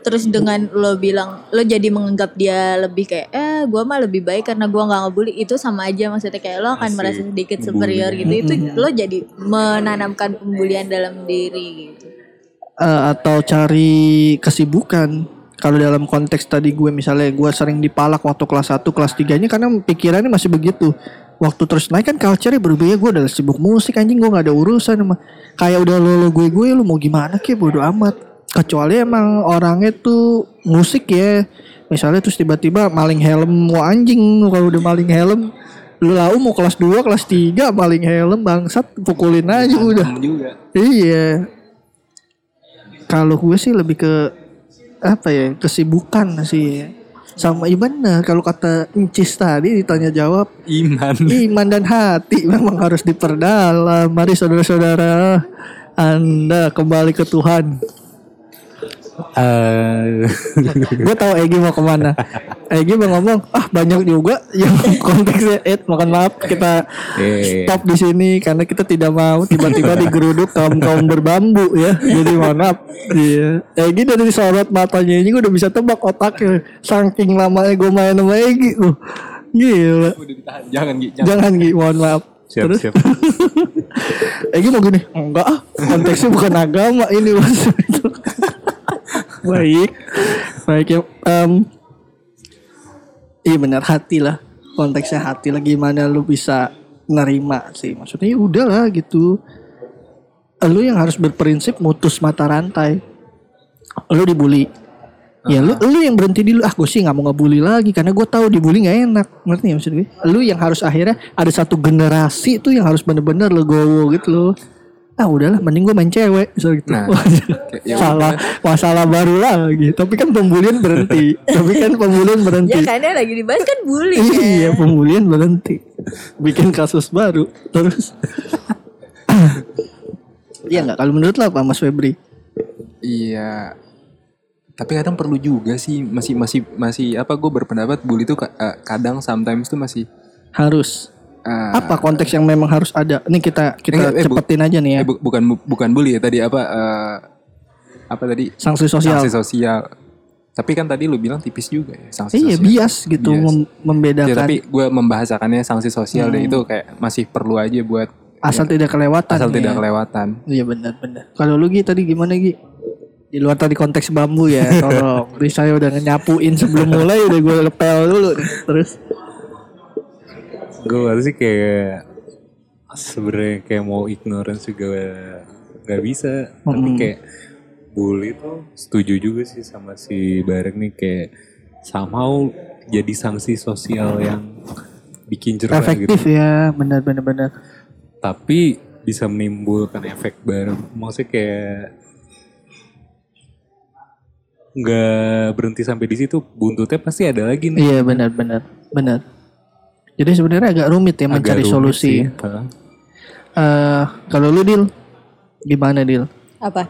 terus dengan lo bilang lo jadi menganggap dia lebih kayak, eh gua mah lebih baik karena gua nggak ngebully itu sama aja maksudnya kayak lo akan Asik, merasa sedikit superior gitu, itu lo jadi menanamkan pembulian dalam diri gitu. Eh, atau cari kesibukan. Kalau dalam konteks tadi gue misalnya gue sering dipalak waktu kelas 1, kelas 3 nya karena pikirannya masih begitu. Waktu terus naik kan culture berubah ya gue udah sibuk musik anjing gue gak ada urusan sama kayak udah lo lo gue gue lu mau gimana kek bodo amat. Kecuali emang orangnya tuh musik ya. Misalnya terus tiba-tiba maling helm mau anjing kalau udah maling helm lu lau mau kelas 2, kelas 3 maling helm bangsat pukulin aja udah. Juga Iya. Kalau gue sih lebih ke apa ya kesibukan sih. Sama iya benar kalau kata Encis tadi ditanya jawab iman iman dan hati memang harus diperdalam. Mari saudara-saudara Anda kembali ke Tuhan. Eh, gue tahu Egi mau ke mana. Egi mau ngomong, ah banyak juga yang konteksnya. Eh, mohon maaf kita stop di sini karena kita tidak mau tiba-tiba digeruduk kaum kaum berbambu ya. Jadi mohon maaf. Iya. Egi dari sorot matanya ini gue udah bisa tebak otaknya. Saking lamanya gue main sama Egi tuh. Gila. jangan Gi, jangan Jangan Gi, mohon maaf. siap Terus siap Egi mau gini, enggak ah, konteksnya bukan agama ini mas. Baik, baik ya. Em, iya benar hati lah, konteksnya hati lah. Gimana lu bisa nerima sih? Maksudnya ya udahlah gitu. Lu yang harus berprinsip mutus mata rantai. Lu dibully, Ya lu lu yang berhenti dulu ah gue sih nggak mau ngebully lagi karena gue tahu dibully nggak enak ngerti ya maksud gue lu yang harus akhirnya ada satu generasi tuh yang harus bener-bener legowo gitu loh ah udahlah mending gue main cewek. Misal gitu. Nah, ya salah masalah baru lagi tapi kan pembulian berhenti. Tapi kan pembulian berhenti. Ya karena lagi dibahas kan bully kan. iya pembulian berhenti. Bikin kasus baru terus. Iya nggak? Kalau menurut lo apa Mas Febri? Iya. Tapi kadang perlu juga sih masih masih masih apa gue berpendapat bully itu ka- eh, kadang sometimes tuh masih harus eh, Apa konteks yang memang harus ada? Nih kita kita Eh, eh, bu- cepetin aja nih ya. eh, bu- bukan bu- bukan bully ya tadi apa eh, apa tadi Sanksi sosial. sanksi sosial. Tapi kan tadi lu bilang tipis juga ya sanksi Iya sosial. bias gitu Bias. mem- membedakan Ya, tapi gue membahasakannya sanksi sosial Hmm. dan itu kayak masih perlu aja buat asal tidak kelewatan. asal ya. tidak kelewatan. Iya benar benar. Kalau lu Gi tadi gimana Gi? Di luar tadi konteks bambu ya, tolong. Tadi saya udah nyapuin sebelum mulai udah gue lepel dulu nih. Terus Gue sih kayak sebenarnya kayak mau ignorance juga nggak bisa. Tapi Mm-mm. kayak bully tuh setuju juga sih sama si Barek nih kayak somehow jadi sanksi sosial yang bikin jerah efektif gitu. ya, benar benar benar. Tapi bisa menimbulkan efek baru. Maksudnya kayak nggak berhenti sampai di situ buntutnya pasti ada lagi nih. Iya benar benar benar. Jadi sebenarnya agak rumit ya Agak mencari rumit solusi. sih. Eh kalau lu Dil, gimana Dil? Apa?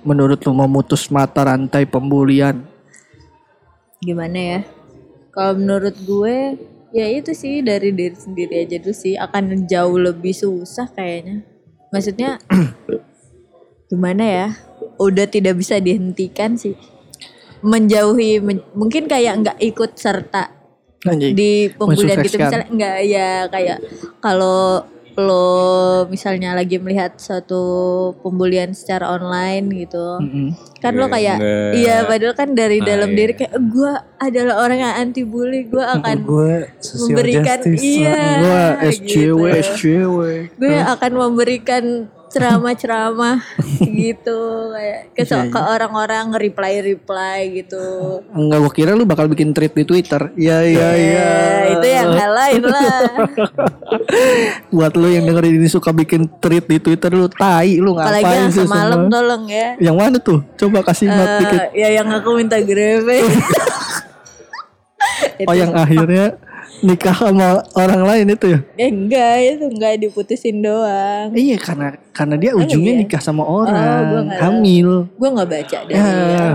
Menurut lu memutus mata rantai pembulian? Gimana ya? Kalau menurut gue ya itu sih dari diri sendiri aja dulu sih akan jauh lebih susah kayaknya. Maksudnya gimana ya? Udah tidak bisa dihentikan sih. Menjauhi men- mungkin kayak nggak ikut serta Anjing. di pembulian gitu misalnya enggak ya kayak kalau lo misalnya lagi melihat suatu pembulian secara online gitu Mm-mm. kan lo Nggak- kayak iya padahal kan dari Ah, dalam iya. diri kayak gue adalah orang yang anti bully gue akan gue memberikan iya Gua SJW gitu. SJW. gue akan memberikan ceramah-ceramah gitu kayak ke, Iya, ke orang-orang reply reply gitu Enggak gua kira lu bakal bikin tweet di Twitter. Iya iya iya. Ya, itu yang hal lain lah Buat lu yang dengerin ini suka bikin tweet di Twitter lu tai lu apalagi ngapain sih semalam tolong ya Yang mana tuh? Coba kasih Eh, dikit. ya yang aku minta greve Oh yang akhirnya nikah sama orang lain itu ya? eh enggak itu enggak diputusin doang Iya karena karena dia ujungnya iya? nikah sama Oh, gua orang, nggak tahu. hamil. gue nggak baca dari Ya.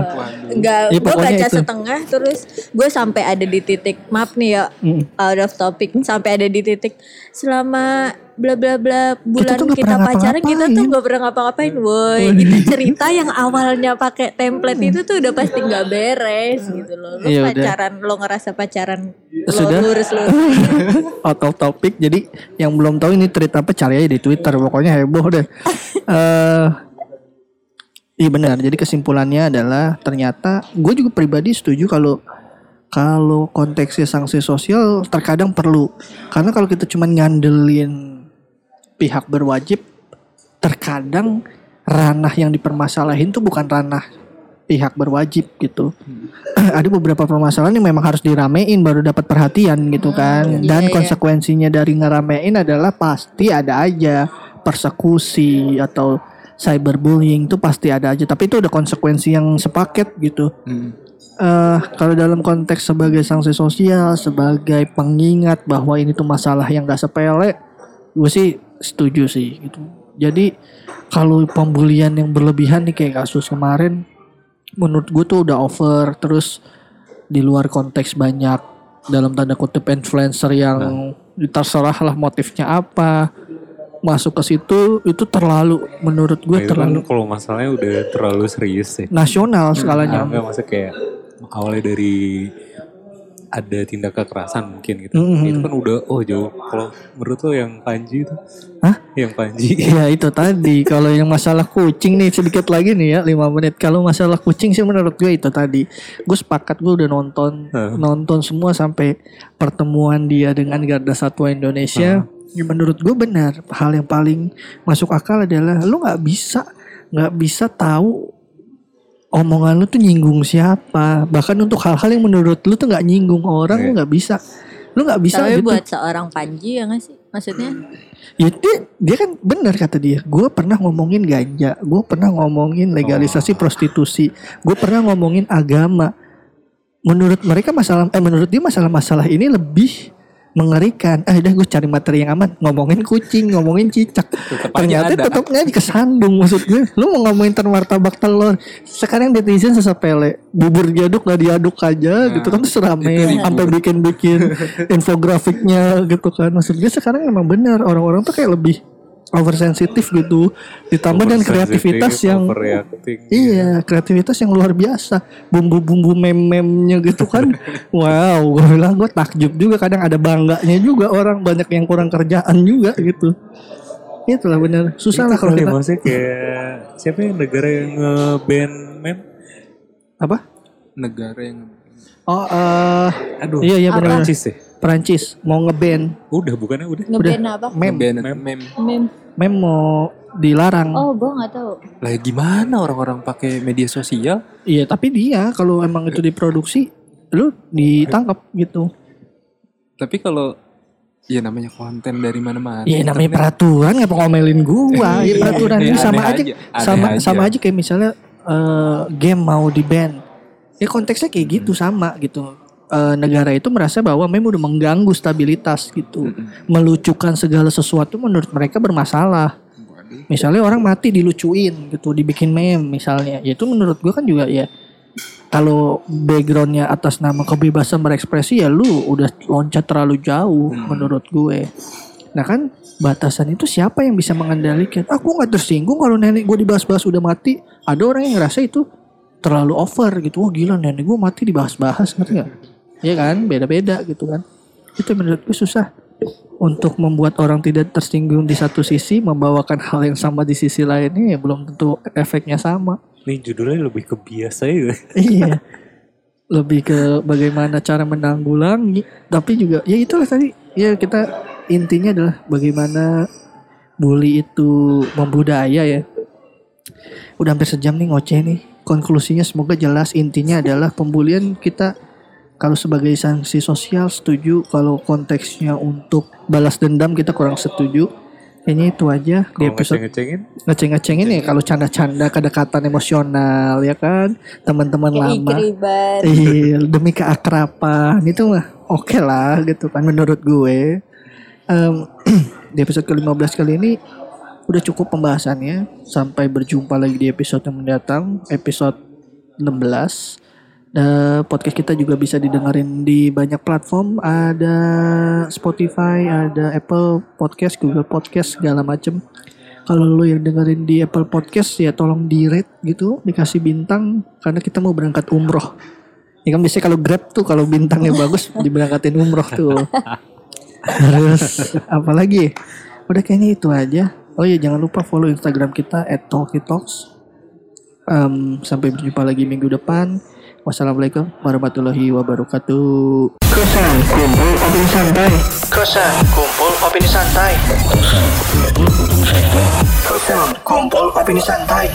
enggak Ya, gue baca itu. setengah terus gue sampai ada di titik maaf nih ya Mm. out of topic sampai ada di titik selama bla bla bla bulan nggak kita, pernah pacaran kita tuh nggak pernah ngapa-ngapain woi itu cerita yang awalnya pakai template itu tuh udah pasti nggak beres gitu loh lo Iya, udah. pacaran lo ngerasa pacaran lo Sudah. lurus lurus out of topic. Jadi yang belum tahu ini tweet apa cari aja di Twitter. Pokoknya heboh deh. Eh Iya benar. Jadi kesimpulannya adalah ternyata gue juga pribadi setuju kalau kalau konteksnya sanksi sosial terkadang perlu. Karena kalau kita cuma ngandelin pihak berwajib, terkadang ranah yang dipermasalahin tuh bukan ranah pihak berwajib gitu. Ada beberapa permasalahan yang memang harus diramein baru dapat perhatian gitu kan. iya, Dan iya. konsekuensinya dari ngeramein adalah pasti ada aja persekusi atau cyberbullying itu pasti ada aja. Tapi itu udah konsekuensi yang sepaket gitu. Hmm. eh kalau dalam konteks sebagai sanksi sosial, sebagai pengingat bahwa ini tuh masalah yang gak sepele, gue sih setuju sih gitu. Jadi kalau pembulian yang berlebihan nih kayak kasus kemarin, menurut gue tuh udah over. Terus di luar konteks banyak dalam tanda kutip influencer yang terserah lah motifnya apa masuk ke situ itu terlalu menurut gue Nah, kan terlalu kalau masalahnya udah terlalu serius sih. nasional skalanya. Nah, masa kayak awalnya dari ada tindak kekerasan mungkin gitu. Mhm. Itu kan udah oh jauh. Kalau menurut lo yang Panji itu? Hah? Yang Panji. Ya itu tadi kalau yang masalah kucing nih sedikit lagi nih ya 5 menit kalau masalah kucing sih menurut gue itu tadi gue sepakat gue udah nonton Hah. nonton semua sampai pertemuan dia dengan Garda Satwa Indonesia Ya, menurut gue benar. Hal yang paling masuk akal adalah lu nggak bisa nggak bisa tahu omongan lu tuh nyinggung siapa. Bahkan untuk hal-hal yang menurut lu tuh nggak nyinggung orang lu nggak bisa. Lu nggak bisa tapi gitu. buat seorang Panji ya nggak sih? Maksudnya? Ya dia, dia kan benar kata dia. Gue pernah ngomongin ganja, gue pernah ngomongin legalisasi prostitusi, gue pernah ngomongin agama. Menurut mereka masalah, eh menurut dia masalah-masalah ini lebih mengerikan. Ah udah gue cari materi yang aman. Ngomongin kucing, ngomongin cicak. Tetep Ternyata tetap nggak kesandung maksud gue. Lu mau ngomongin martabak telur. Sekarang netizen sesepele. Bubur diaduk nggak diaduk aja Nah, gitu kan terus rame sampai bikin-bikin infografiknya gitu kan. Maksud gue sekarang emang bener orang-orang tuh kayak lebih oversensitif gitu. Ditambah dan kreativitas yang. Iya, kreativitas yang luar biasa. Bumbu-bumbu mem-memnya gitu kan. wow, gue bilang gue takjub juga. Kadang ada bangganya juga orang banyak yang kurang kerjaan juga gitu. Itulah bener. Susah lah kalau kita. maksudnya kayak siapa yang negara yang nge-ban mem? Apa? Negara yang Oh, eh Aduh. iya iya benar. Prancis deh. Perancis mau ngeband Udah bukannya udah. Ngeband apa? mem. mem, Mem. mem. Mem. Mem mau dilarang. Oh, gue nggak tahu. Lah gimana orang-orang pakai media sosial? Iya, tapi dia kalau emang itu diproduksi lu ditangkap gitu. Tapi kalau ya namanya konten dari mana-mana. Iya namanya Internet. peraturan ngapa ngomelin gua ya Iya, peraturan ini aneh sama aja, aja, sama aja. sama aja kayak misalnya eh, game mau di ban ya konteksnya kayak gitu sama gitu Eh, negara itu merasa bahwa mem udah mengganggu stabilitas gitu. Melucukan segala sesuatu menurut mereka bermasalah. Misalnya orang mati dilucuin gitu dibikin meme misalnya. Ya itu menurut gua kan juga ya kalau backgroundnya atas nama kebebasan berekspresi ya lu udah loncat terlalu jauh menurut gue. Nah kan batasan itu siapa yang bisa mengendalikan? Aku nggak tersinggung kalau nenek gue dibahas-bahas udah mati. Ada orang yang ngerasa itu terlalu over gitu. Wah gila nenek gue mati dibahas-bahas ngerti nggak ya kan? Beda-beda gitu kan. Itu menurut gue susah. Untuk membuat orang tidak tersinggung di satu sisi membawakan hal yang sama di sisi lainnya ya belum tentu efeknya sama. Ini judulnya lebih ke biasa ya. iya. Lebih ke bagaimana cara menanggulangi. Tapi juga ya itulah tadi. Ya kita intinya adalah bagaimana bully itu membudaya ya. Udah hampir sejam nih ngoceh nih. Konklusinya semoga jelas. Intinya adalah pembulian kita kalau sebagai sanksi sosial setuju. Kalau konteksnya untuk balas dendam kita kurang setuju. Kayaknya itu aja di episode ngeceng-ngecengin? Ngeceng-ngecengin ya kalau canda-canda kedekatan emosional ya kan? Teman-teman lama. iya demi keakraban itu mah oke lah gitu kan menurut gue. Em, di episode ke-15 kali ini udah cukup pembahasannya. Sampai berjumpa lagi di episode yang mendatang episode 16 Eh, podcast kita juga bisa didengerin di banyak platform. Ada Spotify ada Apple Podcast Google Podcast segala macem. Kalau lo yang dengerin di Apple Podcast ya tolong di rate gitu dikasih bintang karena kita mau berangkat umroh. Ya kan biasanya kalau grab tuh kalau bintangnya bagus diberangkatin umroh tuh. Terus apa lagi udah kayaknya itu aja. Oh ya jangan lupa follow Instagram kita @talkitalks Em, sampai berjumpa lagi minggu depan wassalamualaikum warahmatullahi wabarakatuh. Kosan kumpul opini santai. Kosan kumpul opini santai. Kosan kumpul opini santai